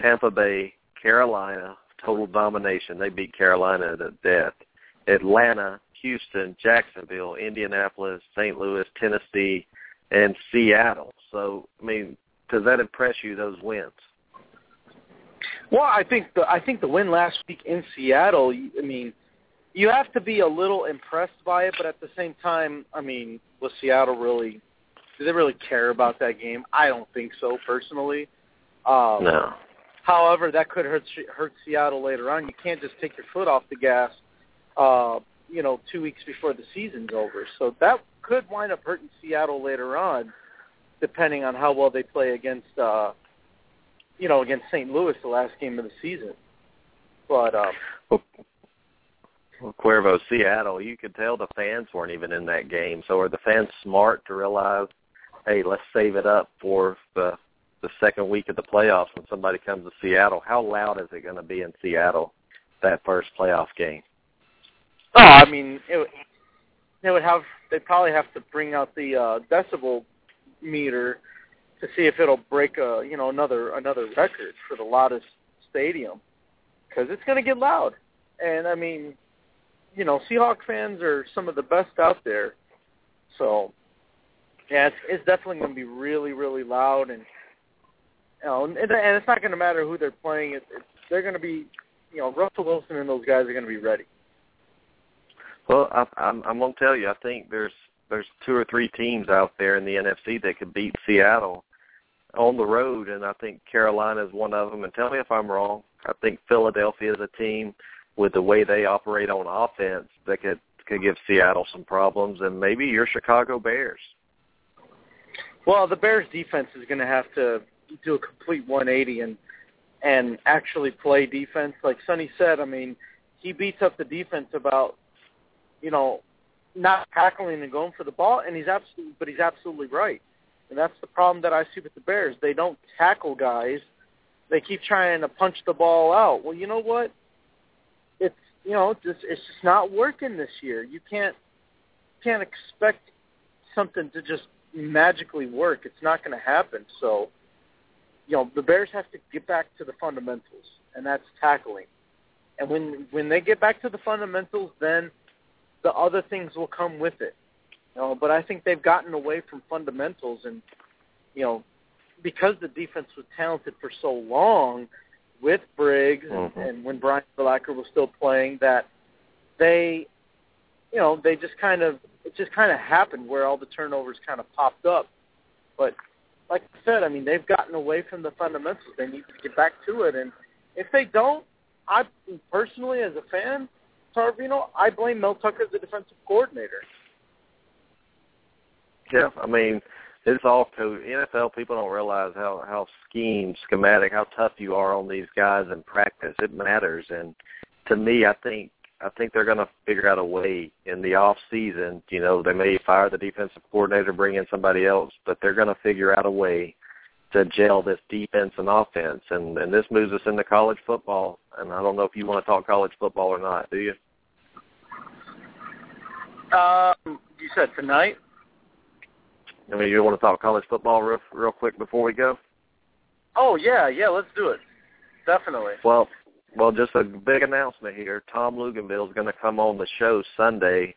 Tampa Bay, Carolina, total domination. They beat Carolina to death. Atlanta, Houston, Jacksonville, Indianapolis, St. Louis, Tennessee, and Seattle. So, I mean, does that impress you? Those wins? Well, I think the I think the win last week in Seattle. I mean, you have to be a little impressed by it, but at the same time, I mean, was Seattle really? Do they really care about that game? I don't think so, personally. Um, no. However, that could hurt hurt Seattle later on. You can't just take your foot off the gas, uh, you know, two weeks before the season's over. So that could wind up hurting Seattle later on, depending on how well they play against, uh, you know, against St. Louis the last game of the season. But um, well, well, Cuervo, Seattle, you could tell the fans weren't even in that game. So are the fans smart to realize, hey, let's save it up for the the second week of the playoffs when somebody comes to Seattle? How loud is it going to be in Seattle that first playoff game? Oh, I mean, it they would have they probably have to bring out the uh, decibel meter to see if it'll break a you know another another record for the loudest stadium because it's going to get loud. And I mean, you know, Seahawk fans are some of the best out there. So, yeah, it's, it's definitely going to be really, really loud, and you know, and, and it's not going to matter who they're playing. It, it, they're going to be, you know, Russell Wilson and those guys are going to be ready. Well, I, I'm, I'm going to tell you, I think there's there's two or three teams out there in the NFC that could beat Seattle on the road, and I think Carolina is one of them. And tell me if I'm wrong. I think Philadelphia is a team with the way they operate on offense that could could give Seattle some problems, and maybe your Chicago Bears. Well, the Bears defense is going to have to do a complete 180 and and actually play defense. Like Sonny said, I mean, he beats up the defense about you know not tackling and going for the ball, and he's absolutely but he's absolutely right. And that's the problem that I see with the Bears. They don't tackle guys. They keep trying to punch the ball out. Well, you know what? It's you know just it's just not working this year. You can't can't expect something to just magically work. It's not going to happen. So, you know, the Bears have to get back to the fundamentals, and that's tackling. And when when they get back to the fundamentals, then the other things will come with it. You know, but I think they've gotten away from fundamentals, and you know, because the defense was talented for so long with Briggs mm-hmm. and, and when Brian Urlacher was still playing, that they, you know, they just kind of it just kind of happened where all the turnovers kind of popped up. But like I said, I mean, they've gotten away from the fundamentals. They need to get back to it, and if they don't, I personally, as a fan, Tarvino, I blame Mel Tucker as the defensive coordinator. Yeah, I mean, it's all to NFL. People don't realize how how scheme, schematic, how tough you are on these guys in practice. It matters, and to me, I think I think they're going to figure out a way in the off season. You know, they may fire the defensive coordinator, bring in somebody else, but they're going to figure out a way to gel this defense and offense. And and this moves us into college football. And I don't know if you want to talk college football or not. Do you? Um, you said tonight. I mean, you want to talk college football real, real quick before we go? Oh yeah, yeah, let's do it. Definitely. Well, well, just a big announcement here. Tom Luginbill is going to come on the show Sunday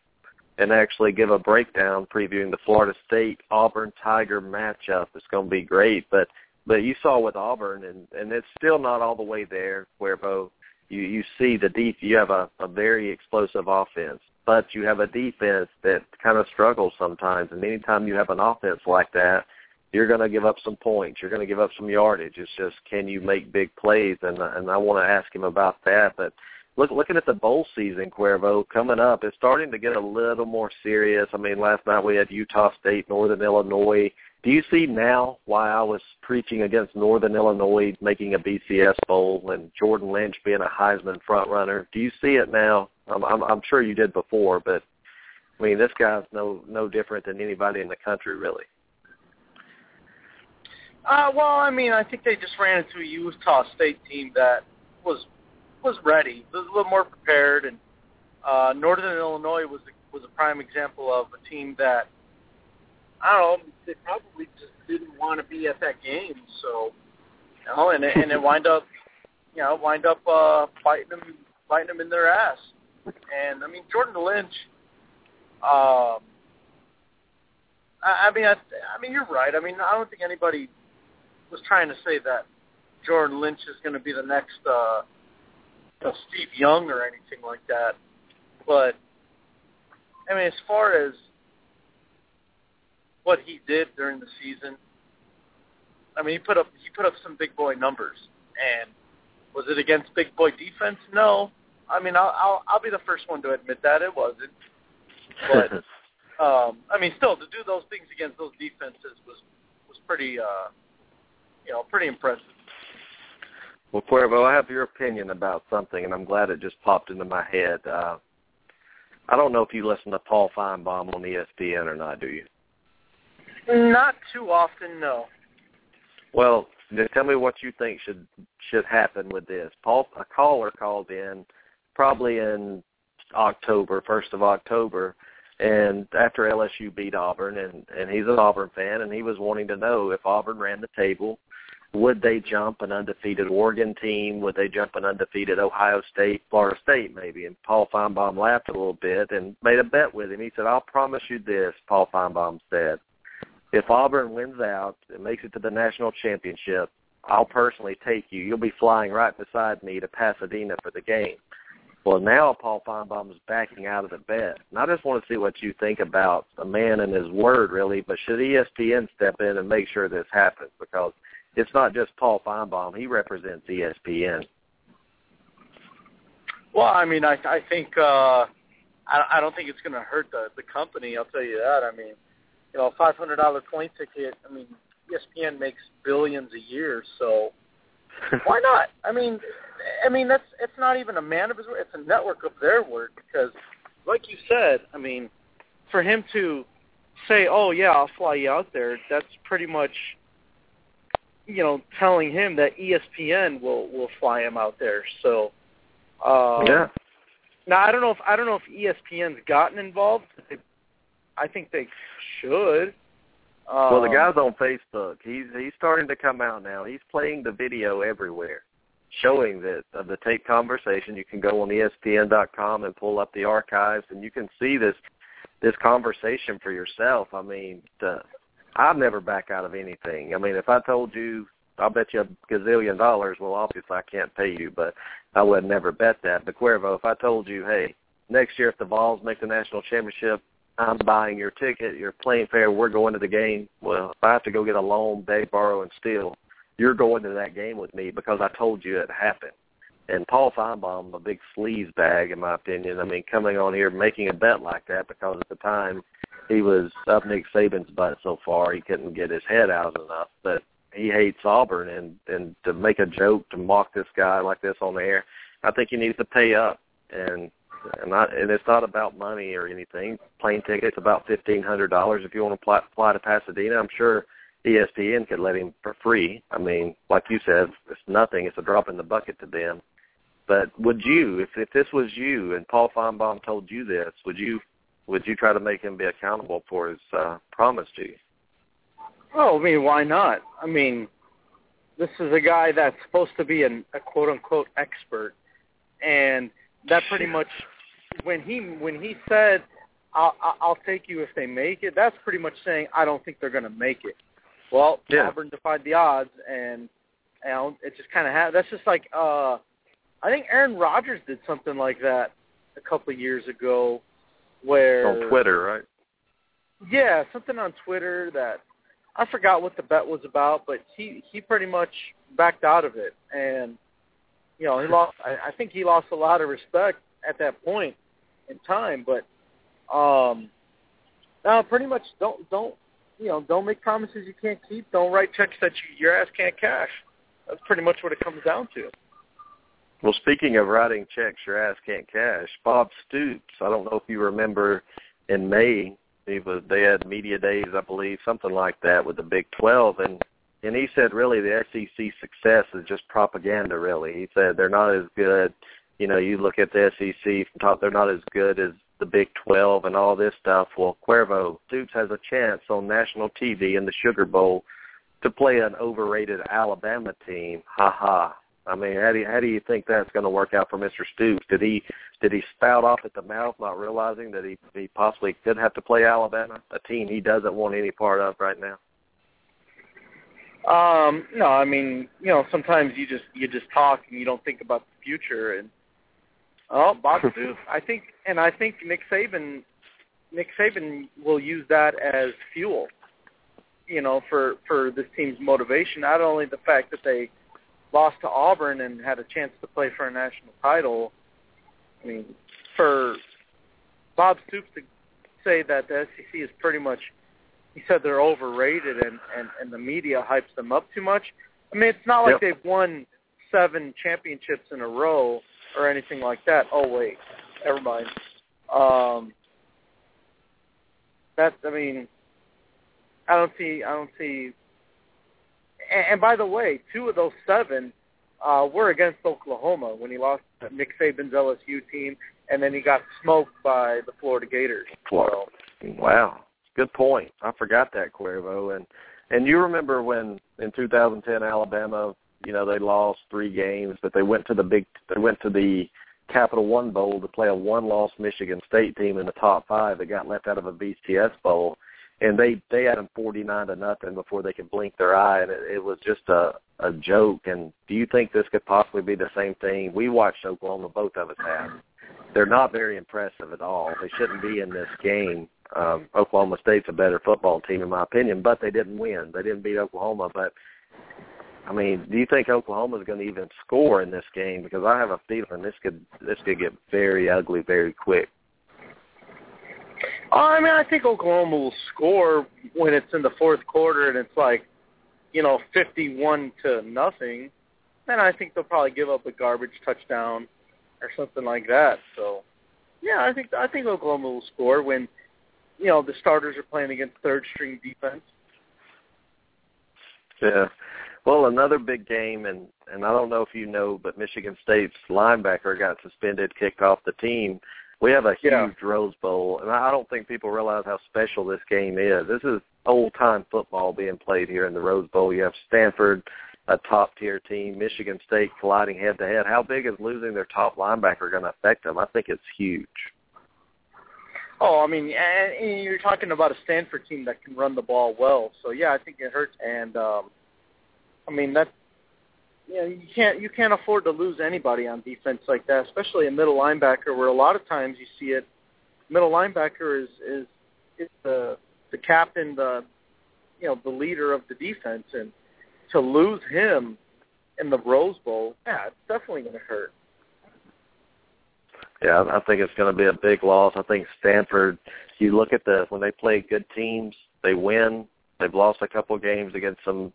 and actually give a breakdown previewing the Florida State Auburn Tiger matchup. It's going to be great, but but you saw with Auburn, and and it's still not all the way there. Cuervo, you you see the deep. You have a, a very explosive offense, but you have a defense that kind of struggles sometimes. And anytime you have an offense like that, you're going to give up some points. You're going to give up some yardage. It's just can you make big plays? And and I want to ask him about that. But look, looking at the bowl season, Cuervo coming up, it's starting to get a little more serious. I mean, last night we had Utah State, Northern Illinois. Do you see now why I was preaching against Northern Illinois making a BCS bowl and Jordan Lynch being a Heisman front runner? Do you see it now? I'm, I'm, I'm sure you did before, but I mean, this guy's no no different than anybody in the country, really. Uh, well, I mean, I think they just ran into a Utah State team that was was ready, was a little more prepared, and uh, Northern Illinois was was a prime example of a team that I don't know, they probably just didn't want to be at that game, so you know, and and it wind up, you know wind up uh, fighting them fighting them in their ass. And I mean Jordan Lynch. Um, I, I mean, I, I mean, you're right. I mean, I don't think anybody was trying to say that Jordan Lynch is going to be the next uh, know, Steve Young or anything like that. But I mean, as far as what he did during the season, I mean, he put up he put up some big boy numbers. And was it against big boy defense? No. I mean, I'll I'll, I'll be the first one to admit that it wasn't. But um, I mean, still to do those things against those defenses was was pretty uh, you know pretty impressive. Well, Cuervo, I have your opinion about something, and I'm glad it just popped into my head. Uh, I don't know if you listen to Paul Finebaum on ESPN or not, do you? Not too often, no. Well, just tell me what you think should should happen with this. Paul, a caller called in probably in October, first of October, and after LSU beat Auburn, and and he's an Auburn fan, and he was wanting to know if Auburn ran the table, would they jump an undefeated Oregon team? Would they jump an undefeated Ohio State, Florida State, maybe? And Paul Finebaum laughed a little bit and made a bet with him. He said, "I'll promise you this," Paul Finebaum said if Auburn wins out and makes it to the national championship, I'll personally take you. You'll be flying right beside me to Pasadena for the game. Well, now Paul Finebaum is backing out of the bet. And I just want to see what you think about a man and his word, really. But should ESPN step in and make sure this happens? Because it's not just Paul Finebaum. He represents ESPN. Well, I mean, I, I think uh, I, I don't think it's going to hurt the the company. I'll tell you that. I mean, you know, five hundred dollar plane ticket. I mean, ESPN makes billions a year, so why not? I mean, I mean that's it's not even a man of his word; it's a network of their word. Because, like you said, I mean, for him to say, "Oh yeah, I'll fly you out there," that's pretty much, you know, telling him that ESPN will will fly him out there. So, uh, yeah. Now I don't know if I don't know if ESPN's gotten involved. I think they should. Um, well, the guy's on Facebook. He's he's starting to come out now. He's playing the video everywhere, showing that of the tape conversation. You can go on ESPN.com and pull up the archives, and you can see this this conversation for yourself. I mean, uh, I'd never back out of anything. I mean, if I told you, I'll bet you a gazillion dollars. Well, obviously I can't pay you, but I would never bet that. But Cuervo, if I told you, hey, next year if the Vols make the national championship, I'm buying your ticket, your plane fare, we're going to the game. Well, if I have to go get a loan, beg, borrow, and steal, you're going to that game with me because I told you it happened. And Paul Finebaum, a big sleaze bag, in my opinion. I mean, coming on here making a bet like that because at the time he was up Nick Saban's butt so far he couldn't get his head out enough. But he hates Auburn, and and to make a joke to mock this guy like this on the air, I think he needs to pay up. And and not and it's not about money or anything. Plane tickets about fifteen hundred dollars if you want to fly, fly to Pasadena. I'm sure ESPN could let him for free. I mean, like you said, it's nothing. It's a drop in the bucket to them. But would you, if if this was you and Paul Finebaum told you this, would you would you try to make him be accountable for his uh, promise to you? Oh, I mean, why not? I mean, this is a guy that's supposed to be an, a quote unquote expert, and that pretty much when he when he said I'll, I'll take you if they make it. That's pretty much saying I don't think they're going to make it. Well, yeah. Auburn defied the odds, and know, it just kind of ha- that's just like uh, I think Aaron Rodgers did something like that a couple of years ago, where on Twitter, right? Yeah, something on Twitter that I forgot what the bet was about, but he he pretty much backed out of it, and you know, he lost. I, I think he lost a lot of respect at that point in time. But um, now, pretty much, don't don't you know, don't make promises you can't keep. Don't write checks that you, your ass can't cash. That's pretty much what it comes down to. Well, speaking of writing checks your ass can't cash, Bob Stoops. I don't know if you remember in May, he was they had media days, I believe, something like that with the Big Twelve, and and he said really the SEC success is just propaganda. Really, he said they're not as good. You know, you look at the SEC from top, they're not as good as the Big 12 and all this stuff. Well, Cuervo Stoops has a chance on national TV in the Sugar Bowl to play an overrated Alabama team. Ha ha. I mean, how do you, how do you think that's going to work out for Mr. Stoops? Did he did he spout off at the mouth, not realizing that he he possibly could have to play Alabama, a team he doesn't want any part of right now? Um, no, I mean, you know, sometimes you just you just talk and you don't think about the future. And oh, Bob Stoops, I think, and I think Nick Saban, Nick Saban will use that as fuel. You know, for for this team's motivation. Not only the fact that they lost to Auburn and had a chance to play for a national title. I mean, for Bob Stoops to say that the SEC is pretty much he said they're overrated and, and, and the media hypes them up too much. I mean, it's not like Yep. they've won seven championships in a row or anything like that. Oh wait, never mind. Um, that I mean, I don't see. I don't see. And, and by the way, two of those seven uh, were against Oklahoma when he lost to Nick Saban's LSU team, and then he got smoked by the Florida Gators. Florida. So, Wow, good point. I forgot that Cuervo, and and you remember when in 2010 Alabama, you know, they lost three games, but they went to the big, they went to the Capital One Bowl to play a one-loss Michigan State team in the top five that got left out of a BCS bowl, and they they had them 49 to nothing before they could blink their eye, and it, it was just a a joke. And do you think this could possibly be the same thing? We watched Oklahoma, both of us have. They're not very impressive at all. They shouldn't be in this game. Um, Oklahoma State's a better football team, in my opinion, but they didn't win. They didn't beat Oklahoma, but I mean, do you think Oklahoma's going to even score in this game? Because I have a feeling this could this could get very ugly very quick. Oh, I mean, I think Oklahoma will score when it's in the fourth quarter and it's like, you know, fifty-one to nothing. Then I think they'll probably give up a garbage touchdown or something like that. So, yeah, I think I think Oklahoma will score when, you know, the starters are playing against third-string defense. Yeah. Well, another big game, and and I don't know if you know, but Michigan State's linebacker got suspended, kicked off the team. We have a huge Yeah. Rose Bowl, and I don't think people realize how special this game is. This is old time football being played here in the Rose Bowl. You have Stanford, a top tier team, Michigan State colliding head to head. How big is losing their top linebacker going to affect them? I think it's huge. Oh, I mean, and, you're talking about a Stanford team that can run the ball well. So yeah, I think it hurts. And um, I mean that, you know, you can't you can't afford to lose anybody on defense like that, especially a middle linebacker, where a lot of times you see it. Middle linebacker is is is the the captain, the you know the leader of the defense, and to lose him in the Rose Bowl, yeah, it's definitely going to hurt. Yeah, I think it's going to be a big loss. I think Stanford. You look at the when they play good teams, they win. They've lost a couple games against some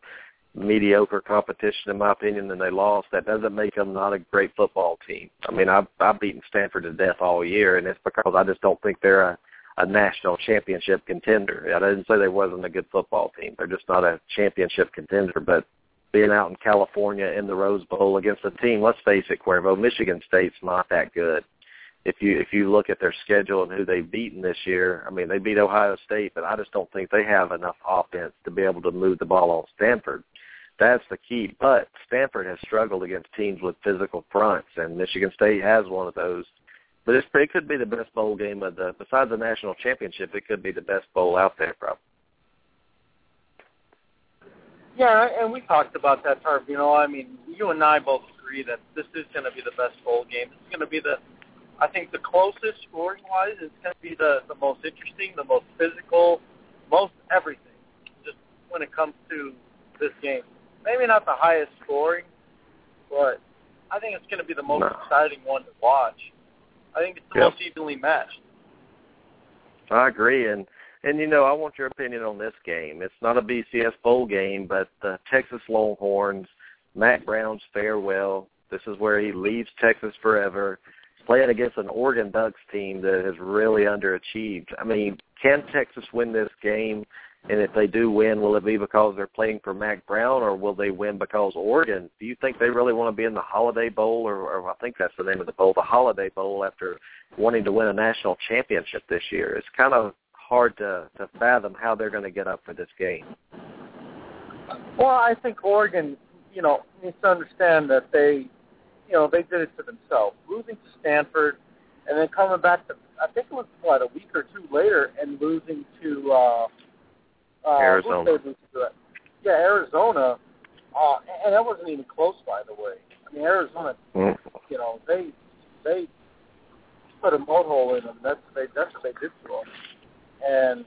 mediocre competition, in my opinion, and they lost. That doesn't make them not a great football team. I mean, I've I've beaten Stanford to death all year, and it's because I just don't think they're a a national championship contender. I didn't say they wasn't a good football team. They're just not a championship contender. But being out in California in the Rose Bowl against a team, let's face it, Cuervo, Michigan State's not that good if you if you look at their schedule and who they've beaten this year, I mean they beat Ohio State, but I just don't think they have enough offense to be able to move the ball on Stanford. That's the key. But Stanford has struggled against teams with physical fronts, and Michigan State has one of those. But it's, it could be the best bowl game of the besides the national championship. It could be the best bowl out there, probably. Yeah, and we talked about that, Tarv. You know, I mean, you and I both agree that this is going to be the best bowl game. Is going to be the, I think, the closest scoring-wise. It's going to be the the most interesting, the most physical, most everything. Just when it comes to this game, maybe not the highest scoring, but I think it's going to be the most No. exciting one to watch. I think it's the Yep. most evenly matched. I agree, and and you know I want your opinion on this game. It's not a BCS bowl game, but the Texas Longhorns, Mack Brown's farewell. This is where he leaves Texas forever, playing against an Oregon Ducks team that has really underachieved. I mean, can Texas win this game? And if they do win, will it be because they're playing for Mack Brown, or will they win because Oregon? Do you think they really want to be in the Holiday Bowl, or, or I think that's the name of the bowl, the Holiday Bowl, after wanting to win a national championship this year? It's kind of hard to to fathom how they're going to get up for this game. Well, I think Oregon, you know needs to understand that they, you know, they did it to themselves. Losing to Stanford, and then coming back to I think it was what a week or two later, and losing to uh, uh, Arizona. who did they lose to? Yeah, Arizona, uh, and that wasn't even close, by the way. I mean, Arizona, Mm. you know, they they put a mud hole in them. That's they that's what they did to them. And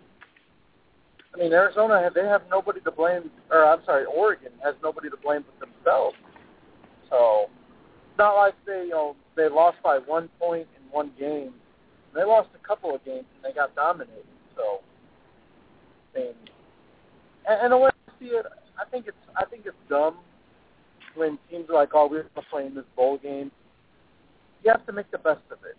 I mean, Arizona they have nobody to blame, or I'm sorry, Oregon has nobody to blame but themselves. So it's not like they you know they lost by one point in one game. They lost a couple of games and they got dominated. So I mean, and, and the way I see it, I think it's I think it's dumb when teams are like, oh, we're playing this bowl game. You have to make the best of it.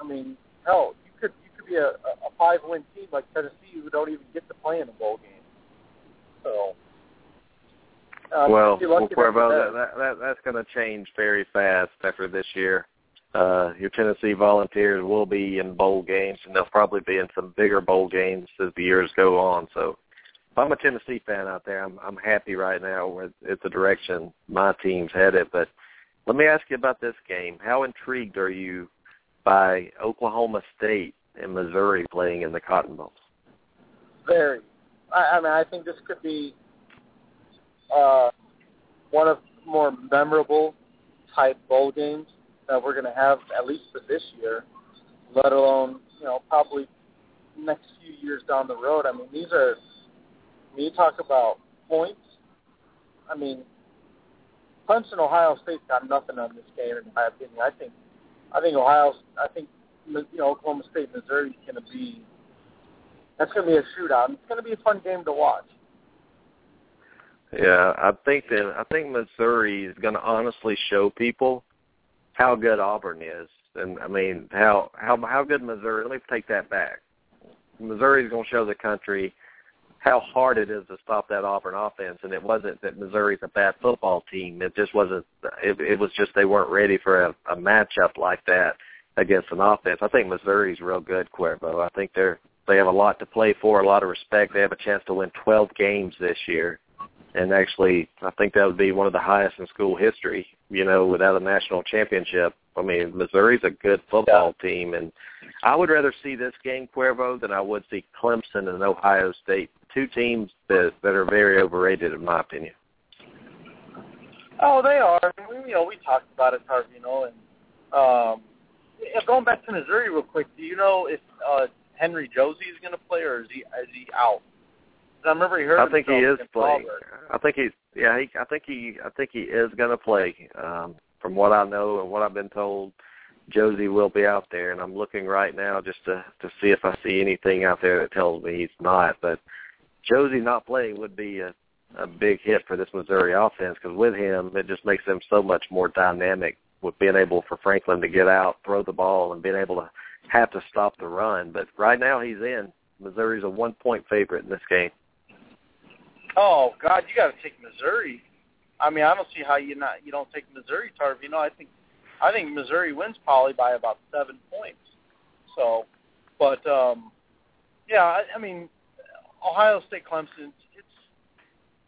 I mean, hell, you could you could be a, a five win team like Tennessee who don't even get to play in a bowl game. So uh, well, well, Cuervo, that- that, that, that that's going to change very fast after this year. Uh, your Tennessee Volunteers will be in bowl games, and they'll probably be in some bigger bowl games as the years go on. So, I'm a Tennessee fan out there, I'm I'm happy right now with it's the direction my team's headed. But let me ask you about this game. How intrigued are you by Oklahoma State and Missouri playing in the Cotton Bowl? Very. I, I mean, I think this could be uh, one of more memorable type bowl games that we're going to have at least for this year, let alone you know probably next few years down the road. I mean, these are when you talk about points. I mean, Clemson, Ohio State's got nothing on this game, in my opinion. I think, I think Ohio, I think you know Oklahoma State, Missouri is going to be that's going to be a shootout. It's going to be a fun game to watch. Yeah, I think that I think Missouri is going to honestly show people how good Auburn is, and I mean how how how good Missouri. Let me take that back. Missouri is going to show the country how hard it is to stop that Auburn offense, and it wasn't that Missouri's a bad football team. It just wasn't. It, it was just they weren't ready for a, a matchup like that against an offense. I think Missouri's real good, Cuervo. I think they're they have a lot to play for, a lot of respect. They have a chance to win 12 games this year and actually I think that would be one of the highest in school history, you know, without a national championship. I mean, Missouri's a good football yeah. team and I would rather see this game Cuervo than I would see Clemson and Ohio State, two teams that that are very overrated in my opinion. Oh, they are. You know, we talked about it, Tarvino, and um going back to Missouri real quick, do you know if uh Henry Josey is going to play or is he is he out? I remember he heard. I think he is playing. Auburn. I think he's yeah. He, I think he I think he is going to play. Um, from what I know and what I've been told, Josey will be out there, and I'm looking right now just to to see if I see anything out there that tells me he's not. But Josey not playing would be a a big hit for this Missouri offense because with him, it just makes them so much more dynamic with being able for Franklin to get out, throw the ball, and being able to have to stop the run. But right now he's in. Missouri's a one point favorite in this game. Oh God, you got to take Missouri. I mean, I don't see how you not you don't take Missouri, Tarv. You know, I think I think Missouri wins probably by about seven points. So, but um, yeah, I, I mean, Ohio State, Clemson. It's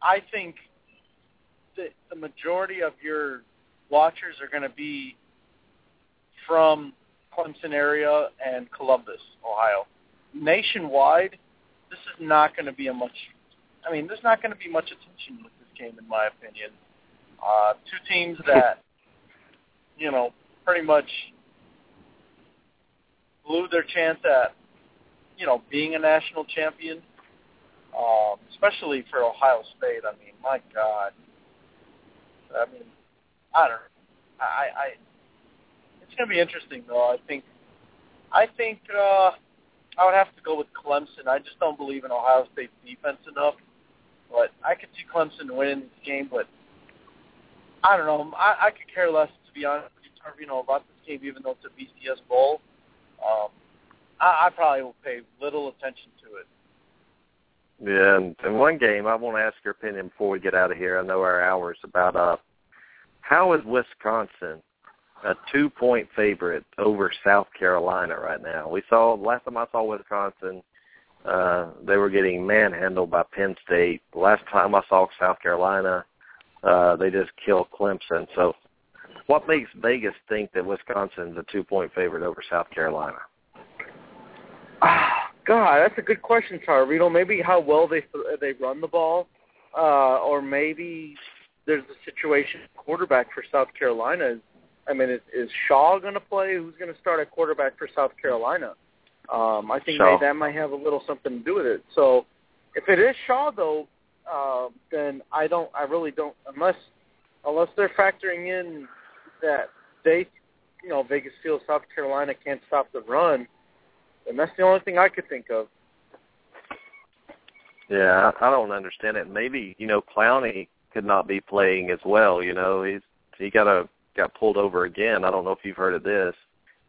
I think the the majority of your watchers are going to be from Clemson area and Columbus, Ohio. Nationwide, this is not going to be a much I mean, there's not going to be much attention with this game, in my opinion. Uh, two teams that, you know, pretty much blew their chance at, you know, being a national champion, um, especially for Ohio State. I mean, my God. I mean, I don't. I, I. It's going to be interesting, though. I think. I think. uh I would have to go with Clemson. I just don't believe in Ohio State's defense enough. But I could see Clemson winning this game, but I don't know. I, I could care less, to be honest you know, about this game, even though it's a BCS bowl. Um, I, I probably will pay little attention to it. Yeah, and, and one game I want to ask your opinion before we get out of here. I know our hour's about up. How is Wisconsin a two-point favorite over South Carolina right now? We saw last time I saw Wisconsin uh, they were getting manhandled by Penn State. Last time I saw South Carolina, Uh, they just killed Clemson. So, what makes Vegas think that Wisconsin's a two-point favorite over South Carolina? God, that's a good question, Tarvino. Maybe how well they they run the ball, uh, or maybe there's a situation quarterback for South Carolina. Is, I mean, is, is Shaw going to play? Who's going to start at quarterback for South Carolina? Um, I think Shaw. maybe that might have a little something to do with it. So, if it is Shaw, though, uh, then I don't. I really don't. Unless unless they're factoring in that they, you know, Vegas feels South Carolina can't stop the run, and that's the only thing I could think of. Yeah, I, I don't understand it. Maybe you know Clowney could not be playing as well. You know, he's he got a got pulled over again. I don't know if you've heard of this.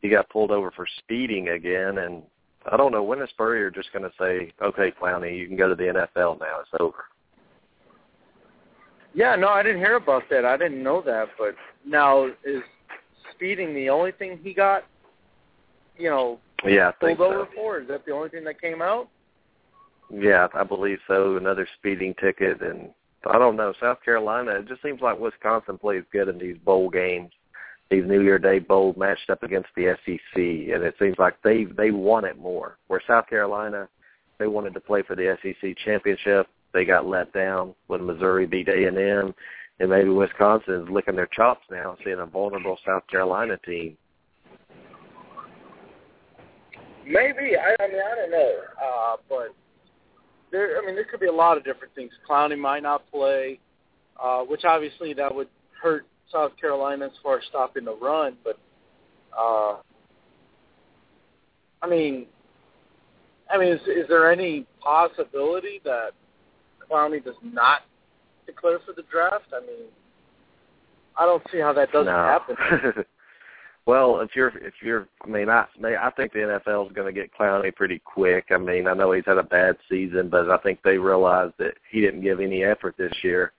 He got pulled over for speeding again, and I don't know when is Spurrier just going to say, "Okay, Clowney, you can go to the NFL now. It's over." Yeah, no, I didn't hear about that. I didn't know that. But now is speeding the only thing he got? You know, Yeah, I think pulled so. over for? Is that the only thing that came out? Yeah, I believe so. Another speeding ticket, and I don't know. South Carolina. It just seems like Wisconsin plays good in these bowl games, these New Year Day bowls matched up against the SEC, and it seems like they they want it more. Where South Carolina, they wanted to play for the SEC championship, they got let down when Missouri beat A and M, and maybe Wisconsin is licking their chops now, seeing a vulnerable South Carolina team. Maybe. I, I mean, I don't know. Uh, but there, I mean, there could be a lot of different things. Clowney might not play, uh, which obviously that would hurt South Carolina as far as stopping the run. But uh, I mean, I mean, is, is there any possibility that Clowney does not declare for the draft? I mean, I don't see how that doesn't no. happen. well, if you're if you're, I mean, I I think the NFL is going to get Clowney pretty quick. I mean, I know he's had a bad season, but I think they realized that he didn't give any effort this year.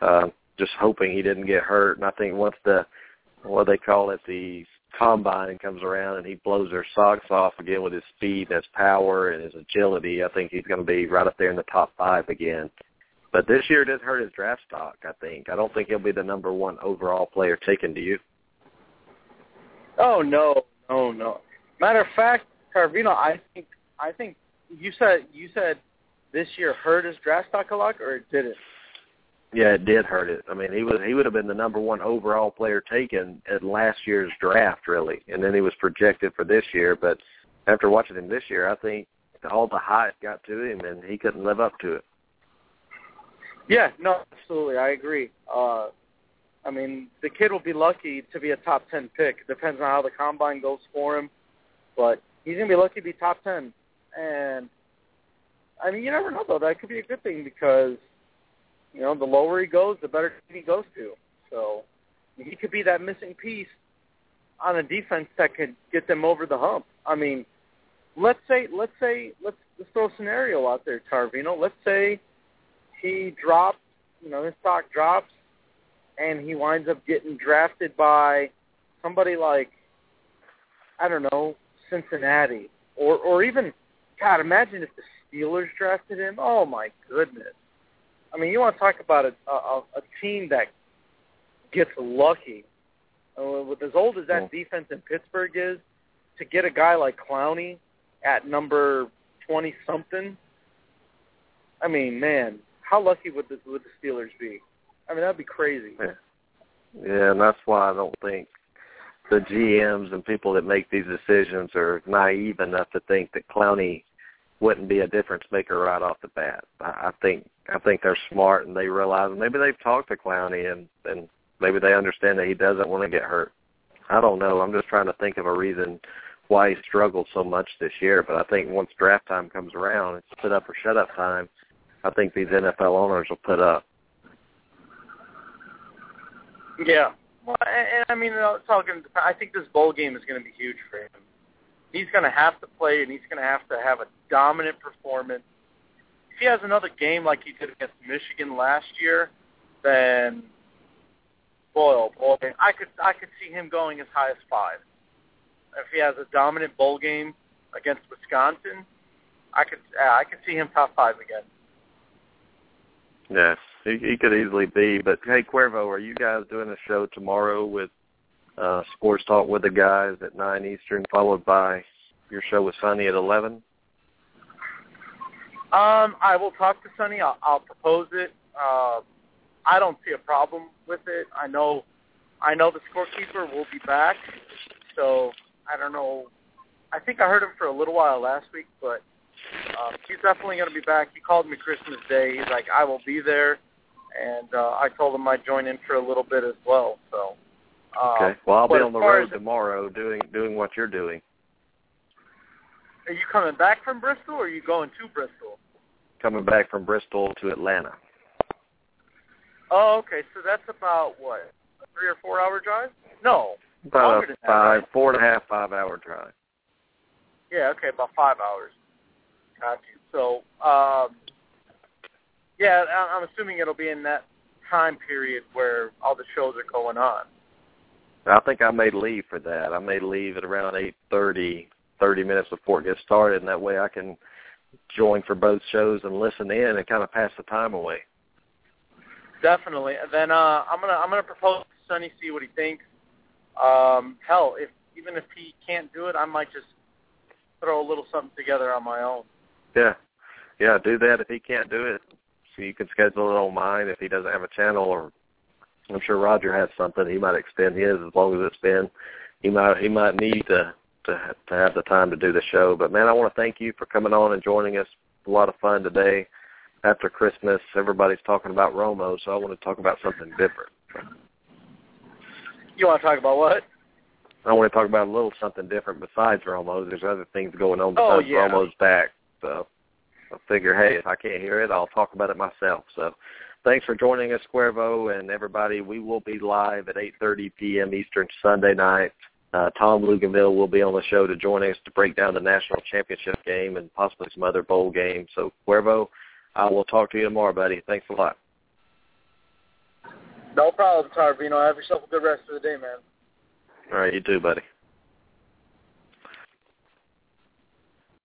Uh, just hoping he didn't get hurt. And I think once the what they call it, the combine comes around and he blows their socks off again with his speed, his power, and his agility, I think he's going to be right up there in the top five again. But this year it did hurt his draft stock. I think. I don't think he'll be the number one overall player taken. Do you? Oh no, no, no. Matter of fact, Tarvino, I think I think you said you said this year hurt his draft stock a lot, or did it? Yeah, it did hurt it. I mean, he was he would have been the number one overall player taken at last year's draft, really, and then he was projected for this year. But after watching him this year, I think all the hype got to him, and he couldn't live up to it. Yeah, no, absolutely, I agree. Uh, I mean, the kid will be lucky to be a top ten pick. It depends on how the combine goes for him, but he's gonna be lucky to be top ten. And I mean, you never know though. That could be a good thing because you know the lower he goes, the better he goes to. So he could be that missing piece on a defense that could get them over the hump. I mean, let's say, let's say, let's, let's throw a scenario out there, Tarvino. Let's say he drops, you know, his stock drops, and he winds up getting drafted by somebody like, I don't know, Cincinnati, or or even, God, imagine if the Steelers drafted him. Oh my goodness! I mean, you want to talk about a a, a team that gets lucky. Uh, with as old as that Cool. defense in Pittsburgh is, to get a guy like Clowney at number twenty something. I mean, man, how lucky would the would the Steelers be? I mean, that'd be crazy. Yeah, and that's why I don't think the GMs and people that make these decisions are naive enough to think that Clowney wouldn't be a difference maker right off the bat. I I think I think they're smart and they realize maybe they've talked to Clowney and and maybe they understand that he doesn't want to get hurt. I don't know. I'm just trying to think of a reason why he struggled so much this year. But I think once draft time comes around, it's put up or shut up time. I think these NFL owners will put up. Yeah. Well, and, and I mean, you know, talking, I think this bowl game is going to be huge for him. He's going to have to play, and he's going to have to have a dominant performance. If he has another game like he did against Michigan last year, then boy, oh boy, I could I could see him going as high as five. If he has a dominant bowl game against Wisconsin, I could uh, I could see him top five again. Yes, he, he could easily be. But hey, Cuervo, are you guys doing a show tomorrow with uh, Sports Talk with the guys at nine Eastern, followed by your show with Sonny at eleven? Um, I will talk to Sonny. I'll, I'll propose it. Uh, I don't see a problem with it. I know, I know the scorekeeper will be back, so I don't know. I think I heard him for a little while last week, but um, he's definitely going to be back. He called me Christmas Day. He's like, I will be there, and uh, I told him I'd join in for a little bit as well. So. Um, okay. Well, I'll be on the road tomorrow doing doing what you're doing. Are you coming back from Bristol, or are you going to Bristol? Coming back from Bristol to Atlanta. Oh, okay. So that's about what, a three or four hour drive? No. About a than that, five, four and a half, five hour drive. Yeah. Okay, about five hours. Got you. So, um, yeah, I'm assuming it'll be in that time period where all the shows are going on. I think I may leave for that. I may leave at around eight thirty, thirty minutes before it gets started, and that way I can join for both shows and listen in and kind of pass the time away. Definitely. And then uh, I'm gonna I'm gonna propose to Sonny, see what he thinks. Um, hell, if even if he can't do it, I might just throw a little something together on my own. Yeah, yeah, do that if he can't do it. So you can schedule it on mine if he doesn't have a channel, or I'm sure Roger has something. He might extend his as long as it's been. He might he might need to to to have the time to do the show. But man, I want to thank you for coming on and joining us. A lot of fun today. After Christmas, everybody's talking about Romo, so I want to talk about something different. You want to talk about what? I want to talk about a little something different besides Romo. There's other things going on Oh, besides yeah. Romo's back. So I figure, hey, if I can't hear it, I'll talk about it myself. So thanks for joining us, Cuervo, and everybody. We will be live at 8.30 p.m. Eastern Sunday night. Uh, Tom Luganville will be on the show to join us to break down the national championship game and possibly some other bowl games. So, Cuervo, I will talk to you tomorrow, buddy. Thanks a lot. No problem, Tarvino. Have yourself a good rest of the day, man. All right, you too, buddy.